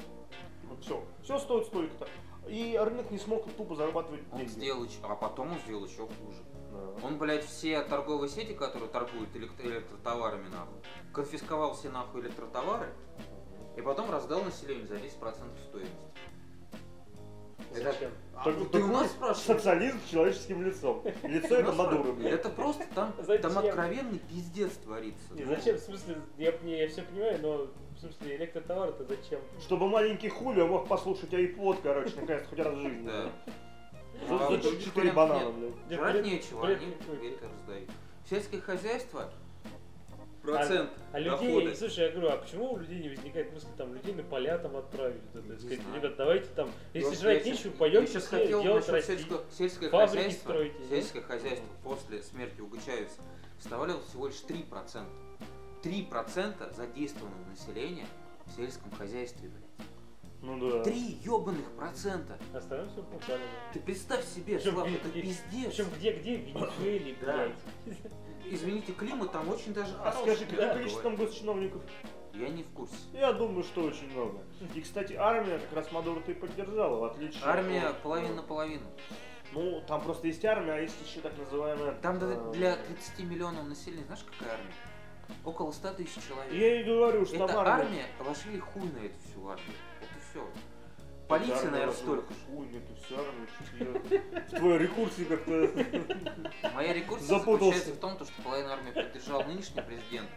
все, все стоит столько-то. И рынок не смог тупо зарабатывать Он деньги. сделал, еще- а потом он сделал еще хуже. Да. Он, блядь, все торговые сети, которые торгуют электро- электротоварами, нахуй, конфисковал все нахуй электротовары и потом раздал населению за 10% стоимости. Это- Зачем? А Так- ты так у нас спрашиваешь? Социализм с человеческим лицом. <laughs> Лицо это Мадуро, блядь. Это просто там, <laughs> там откровенный пиздец творится. Не, Ну, зачем? В смысле, я, не, я все понимаю, но в смысле электротовар-то зачем? Чтобы маленький Хулио мог послушать айпод, короче, наконец хоть раз в жизни. Да. За- А за других четыре вариантов банана, нет. блядь. Бред- нечего, они это раздают. Сельское хозяйство, процент А людей, дохода. слушай, я говорю, а почему у людей не возникает мысли там людей на поля там отправить? Это, Не сказать, ребят, давайте там, если жрать щас- пойдем сейчас хотел делать расти. сельское Фабрики хозяйство. строите, да? Сельское хозяйство после смерти Угачаевца составляло всего лишь 3%. 3% задействованного населения в сельском хозяйстве, блядь. Ну да. Три ебаных процента. Остальное все буквально. Ты представь себе, Причем Слав, где- это где- пиздец. Причем где-где? В Венесуэле, Да. блядь. Извините, климат там очень даже А скажи, какое количество там госчиновников? Я не в курсе. Я думаю, что очень много. И, кстати, армия как раз Мадуро ты поддержала, в отличие Армия от- половина на половину. Ну, там просто есть армия, а есть еще так называемая... Там для- э, для 30 миллионов населения, знаешь, какая армия? Около 100 тысяч человек. Я и говорю, что Это там армия... армия, вложили хуй на эту всю армию. Все. Полиция, наверное, столько. Фу, нет, всю армию, что-то я в твоей рекурсии как-то... Моя рекурсия заключается в том, то, что половина армии поддержал нынешний президент,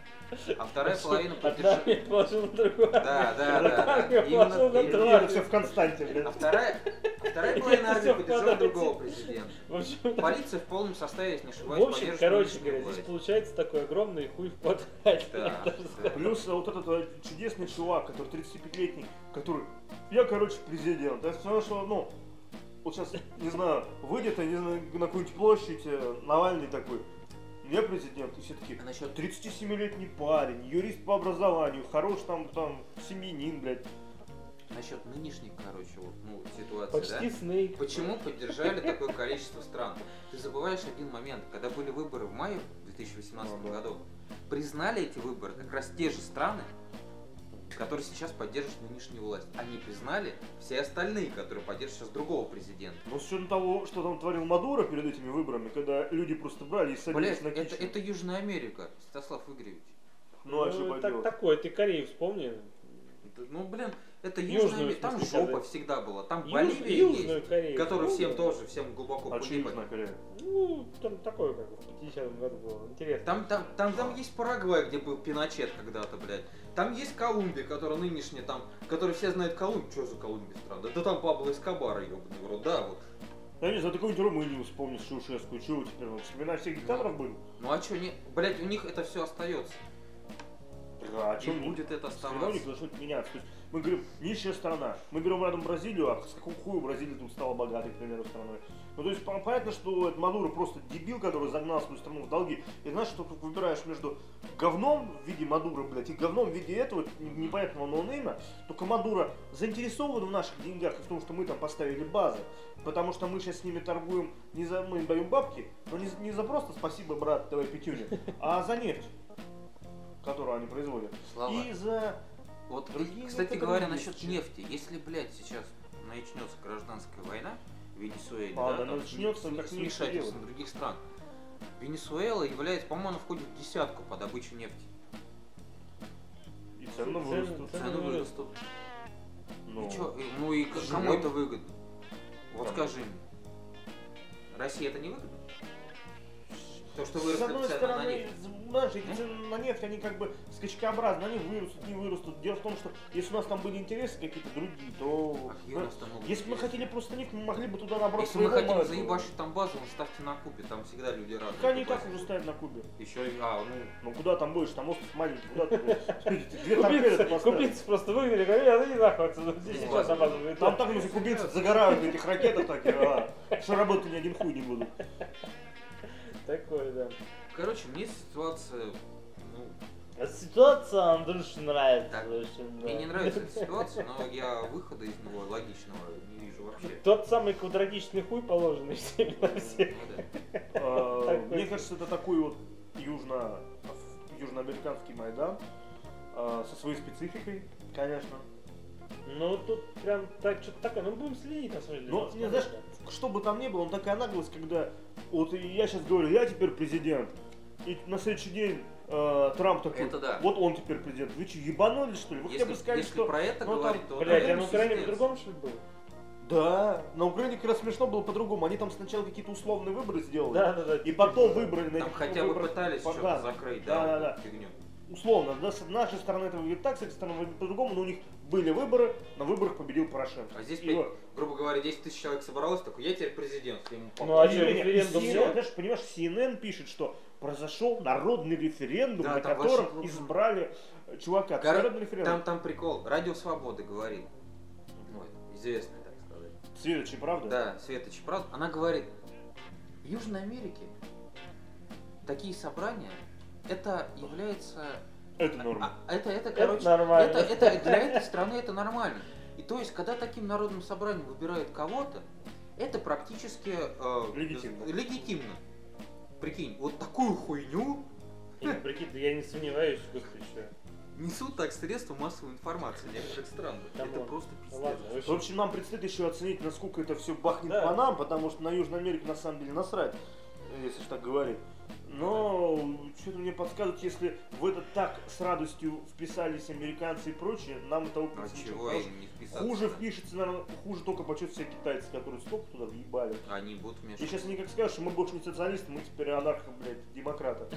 а вторая половина Одна поддержала... армия положила на другую. Да, да, да, да. На Именно- другую. Все в Константе, А блядь. вторая, а вторая половина армии поддержала другого президента. В общем, Полиция в полном составе, если не в ошибаюсь, общем, поддерживает короче говоря, здесь получается такой огромный хуй в. Да, да. скажу. Плюс вот этот чудесный чувак, который 35-летний, который, я, короче, президент. Это все, что, ну, вот сейчас, не знаю, выйдет, я не знаю, на какую-нибудь площадь, э, Навальный такой, я президент, и все такие, А насчет 37-летний парень, юрист по образованию, хорош там, там, семьянин, блядь. Насчет нынешней, короче, вот, ну, ситуации, Почти да? Снейк. Почему поддержали такое количество стран? Ты забываешь один момент. Когда были выборы в мае 2018 Ну году, признали эти выборы как раз те же страны, который сейчас поддерживает нынешнюю власть. Они признали все остальные, которые поддерживают сейчас другого президента. Но с учетом того, что там творил Мадуро перед этими выборами, когда люди просто брали и садились Блять, на это, кичи. это Южная Америка, Святослав Игоревич. Ну, а что так, такое, ты Корею вспомни. Это- Ну, блин, это Южная Америка. Там жопа когда- всегда была. Там Юж- Боливия Южную есть, Корею. который всем тоже, всем глубоко А что погибли. Южная Корея? Ну, там такое, как в 50 году было. Интересно. Там, там, там, там есть Парагвай, где был Пиночет когда-то, блядь. Там есть Колумбия, которая нынешняя там, который все знают Колумбию. Что за Колумбия страна? Да, да там Пабло Эскобара, ебаный в рот, да, вот. Я не ты какую-нибудь Румынию вспомнишь, Чаушеску, чего теперь? Ну, Вспоминать всех диктаторов были? Ну а что, не, блядь, у них это все остается. Да, а И будет это оставаться. должно что-то меняться. То есть мы говорим, нищая страна. Мы берем рядом Бразилию, а с какого хуя Бразилия тут стала богатой, к примеру, страной. Ну, то есть по- понятно, что это Мадуро просто дебил, который загнал свою страну в долги. И знаешь, что ты выбираешь между говном в виде Мадура, блядь, и говном в виде этого непонятного ноунейма, только Мадуро заинтересован в наших деньгах и в том, что мы там поставили базы. Потому что мы сейчас с ними торгуем, не за, мы даем бабки, но не, за- не за просто спасибо, брат, давай пятюню, а за нефть, которую они производят. Слава. И за Вот, Другие кстати говоря, насчет еще. нефти. Если, блядь, сейчас начнется гражданская война в Венесуэле, А, да, там, начнется, с- как с нечего вмешательством делать. других стран. Венесуэла является, по-моему, она входит в десятку по добыче нефти. и цены вырастут. цены вырастут. Ну, И чё, и- ну и живем. кому это выгодно? Вот Кому? скажи мне. России это не выгодно? То, что выросли одной цены на нефть. Знаешь, эти цены на нефть, они как бы скачкообразны, они вырастут, не вырастут. Дело в том, что если у нас там были интересы какие-то другие, то... А да, если бы мы хотели просто нефть, мы могли бы туда набрать Если мы хотим мало. заебашить там базу, ставьте на Кубе, там всегда люди рады. Так они и так уже ставят на Кубе. Еще, а, ну, Ну куда там будешь, там остров маленький, куда ты будешь? <laughs> Две торпеды Кубинцы, просто выгнали, говорили, а ну не нахуй отсюда, здесь Ну, сейчас ладно. обмазывают. Там так уже кубинцы загорают на этих ракетах, так, и, а, что работать ни один хуй не будут. Такое, да. Короче, мне ситуация, ну, А Ситуация Андрюше нравится Так, очень, да. мне не нравится эта <laughs> ситуация, но я выхода из него логичного не вижу вообще. Тот самый квадратичный хуй, положенный <laughs> всеми на всех. Ну да. А. Мне кажется, это такой вот южно, южноамериканский Майдан а, со своей спецификой, конечно. Ну, тут прям так, что-то такое. Ну, будем следить, на самом деле. Надо не знаешь, что бы там ни было, он такая наглость, когда вот я сейчас говорю, я теперь президент, и на следующий день э, Трамп такой, Это да. вот он теперь президент. Вы что, ебанулись что ли? Вы хотя Если, бы сказали, если что... про это ну, там, говорить, то... да. Блядь, это а на Украине по-другому, что ли, было? Да, на Украине как раз смешно было по-другому. Они там сначала какие-то условные выборы сделали. Да, да, да. И потом выбрали на Там хотя бы пытались по- что-то да, закрыть, Да, да, да, да. фигню. Условно, да, с нашей стороны это выглядит так, с этой стороны выглядит по-другому, но у них были выборы, на выборах победил Порошенко. А здесь, И блядь, вот. грубо говоря, 10 тысяч человек собралось, такой, я теперь президент. Я ему Ну, а не, референдум знаешь, понимаешь, CNN пишет, что произошел народный референдум, Да, на котором вообще- избрали чувака. Кор- Народный референдум. Там, там прикол. Радио Свободы говорит. Вот, известный, так сказать. Светочи, правда? Да, Светоч, правда? Она говорит, в Южной Америке такие собрания, это является... Это норма. а, это, это, короче, нормально. Это, это для этой страны это нормально. И то есть, когда таким народным собранием выбирают кого-то, это практически э, Легитимно. легитимно. Прикинь, вот такую хуйню И, прикинь, да я не сомневаюсь, господи, что. несут так средства массовой информации некоторых стран. Там это ладно. просто Ну пиздец. ладно, в В общем, общем, нам предстоит еще оценить, насколько это все бахнет Да. по нам, потому что на Южной Америке на самом деле насрать, если ж так говорить. Но что-то мне подсказывает, если в это так с радостью вписались американцы и прочее, нам это А опыт чего им не вписаться? Хуже впишется, наверное, хуже только почет все китайцы, которые столько туда въебали. Они будут И вмешиваться. сейчас они как скажут, что мы больше не социалисты, мы теперь анархо, блядь, демократы.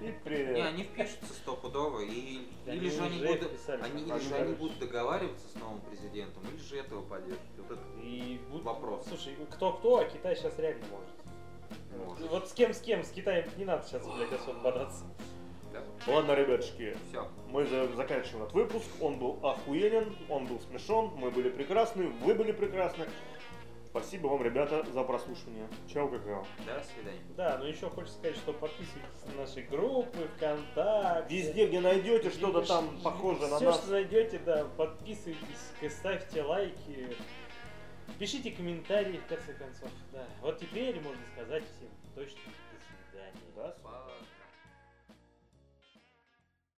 И при... <laughs> Не, они впишутся стопудово, и Они или же они будут, они, или же они будут договариваться с новым президентом, или же этого поддержат. Вот это И Вопрос. Слушай, кто-кто, а Китай сейчас реально может. Может. Вот с кем с кем, с Китаем не надо сейчас, блядь, особо бодаться. Да. Ладно, ребятушки, Все. мы за- заканчиваем этот выпуск. Он был охуенен, он был смешон, мы были прекрасны, вы были прекрасны. Спасибо вам, ребята, за прослушивание. Чао, какао. До свидания. Да, но еще хочется сказать, что подписывайтесь на наши группы, ВКонтакте. Везде, где найдете что-то там похожее на Все, нас. что найдете, да, подписывайтесь, ставьте лайки, пишите комментарии, в конце концов. Да. Вот теперь можно сказать всем точно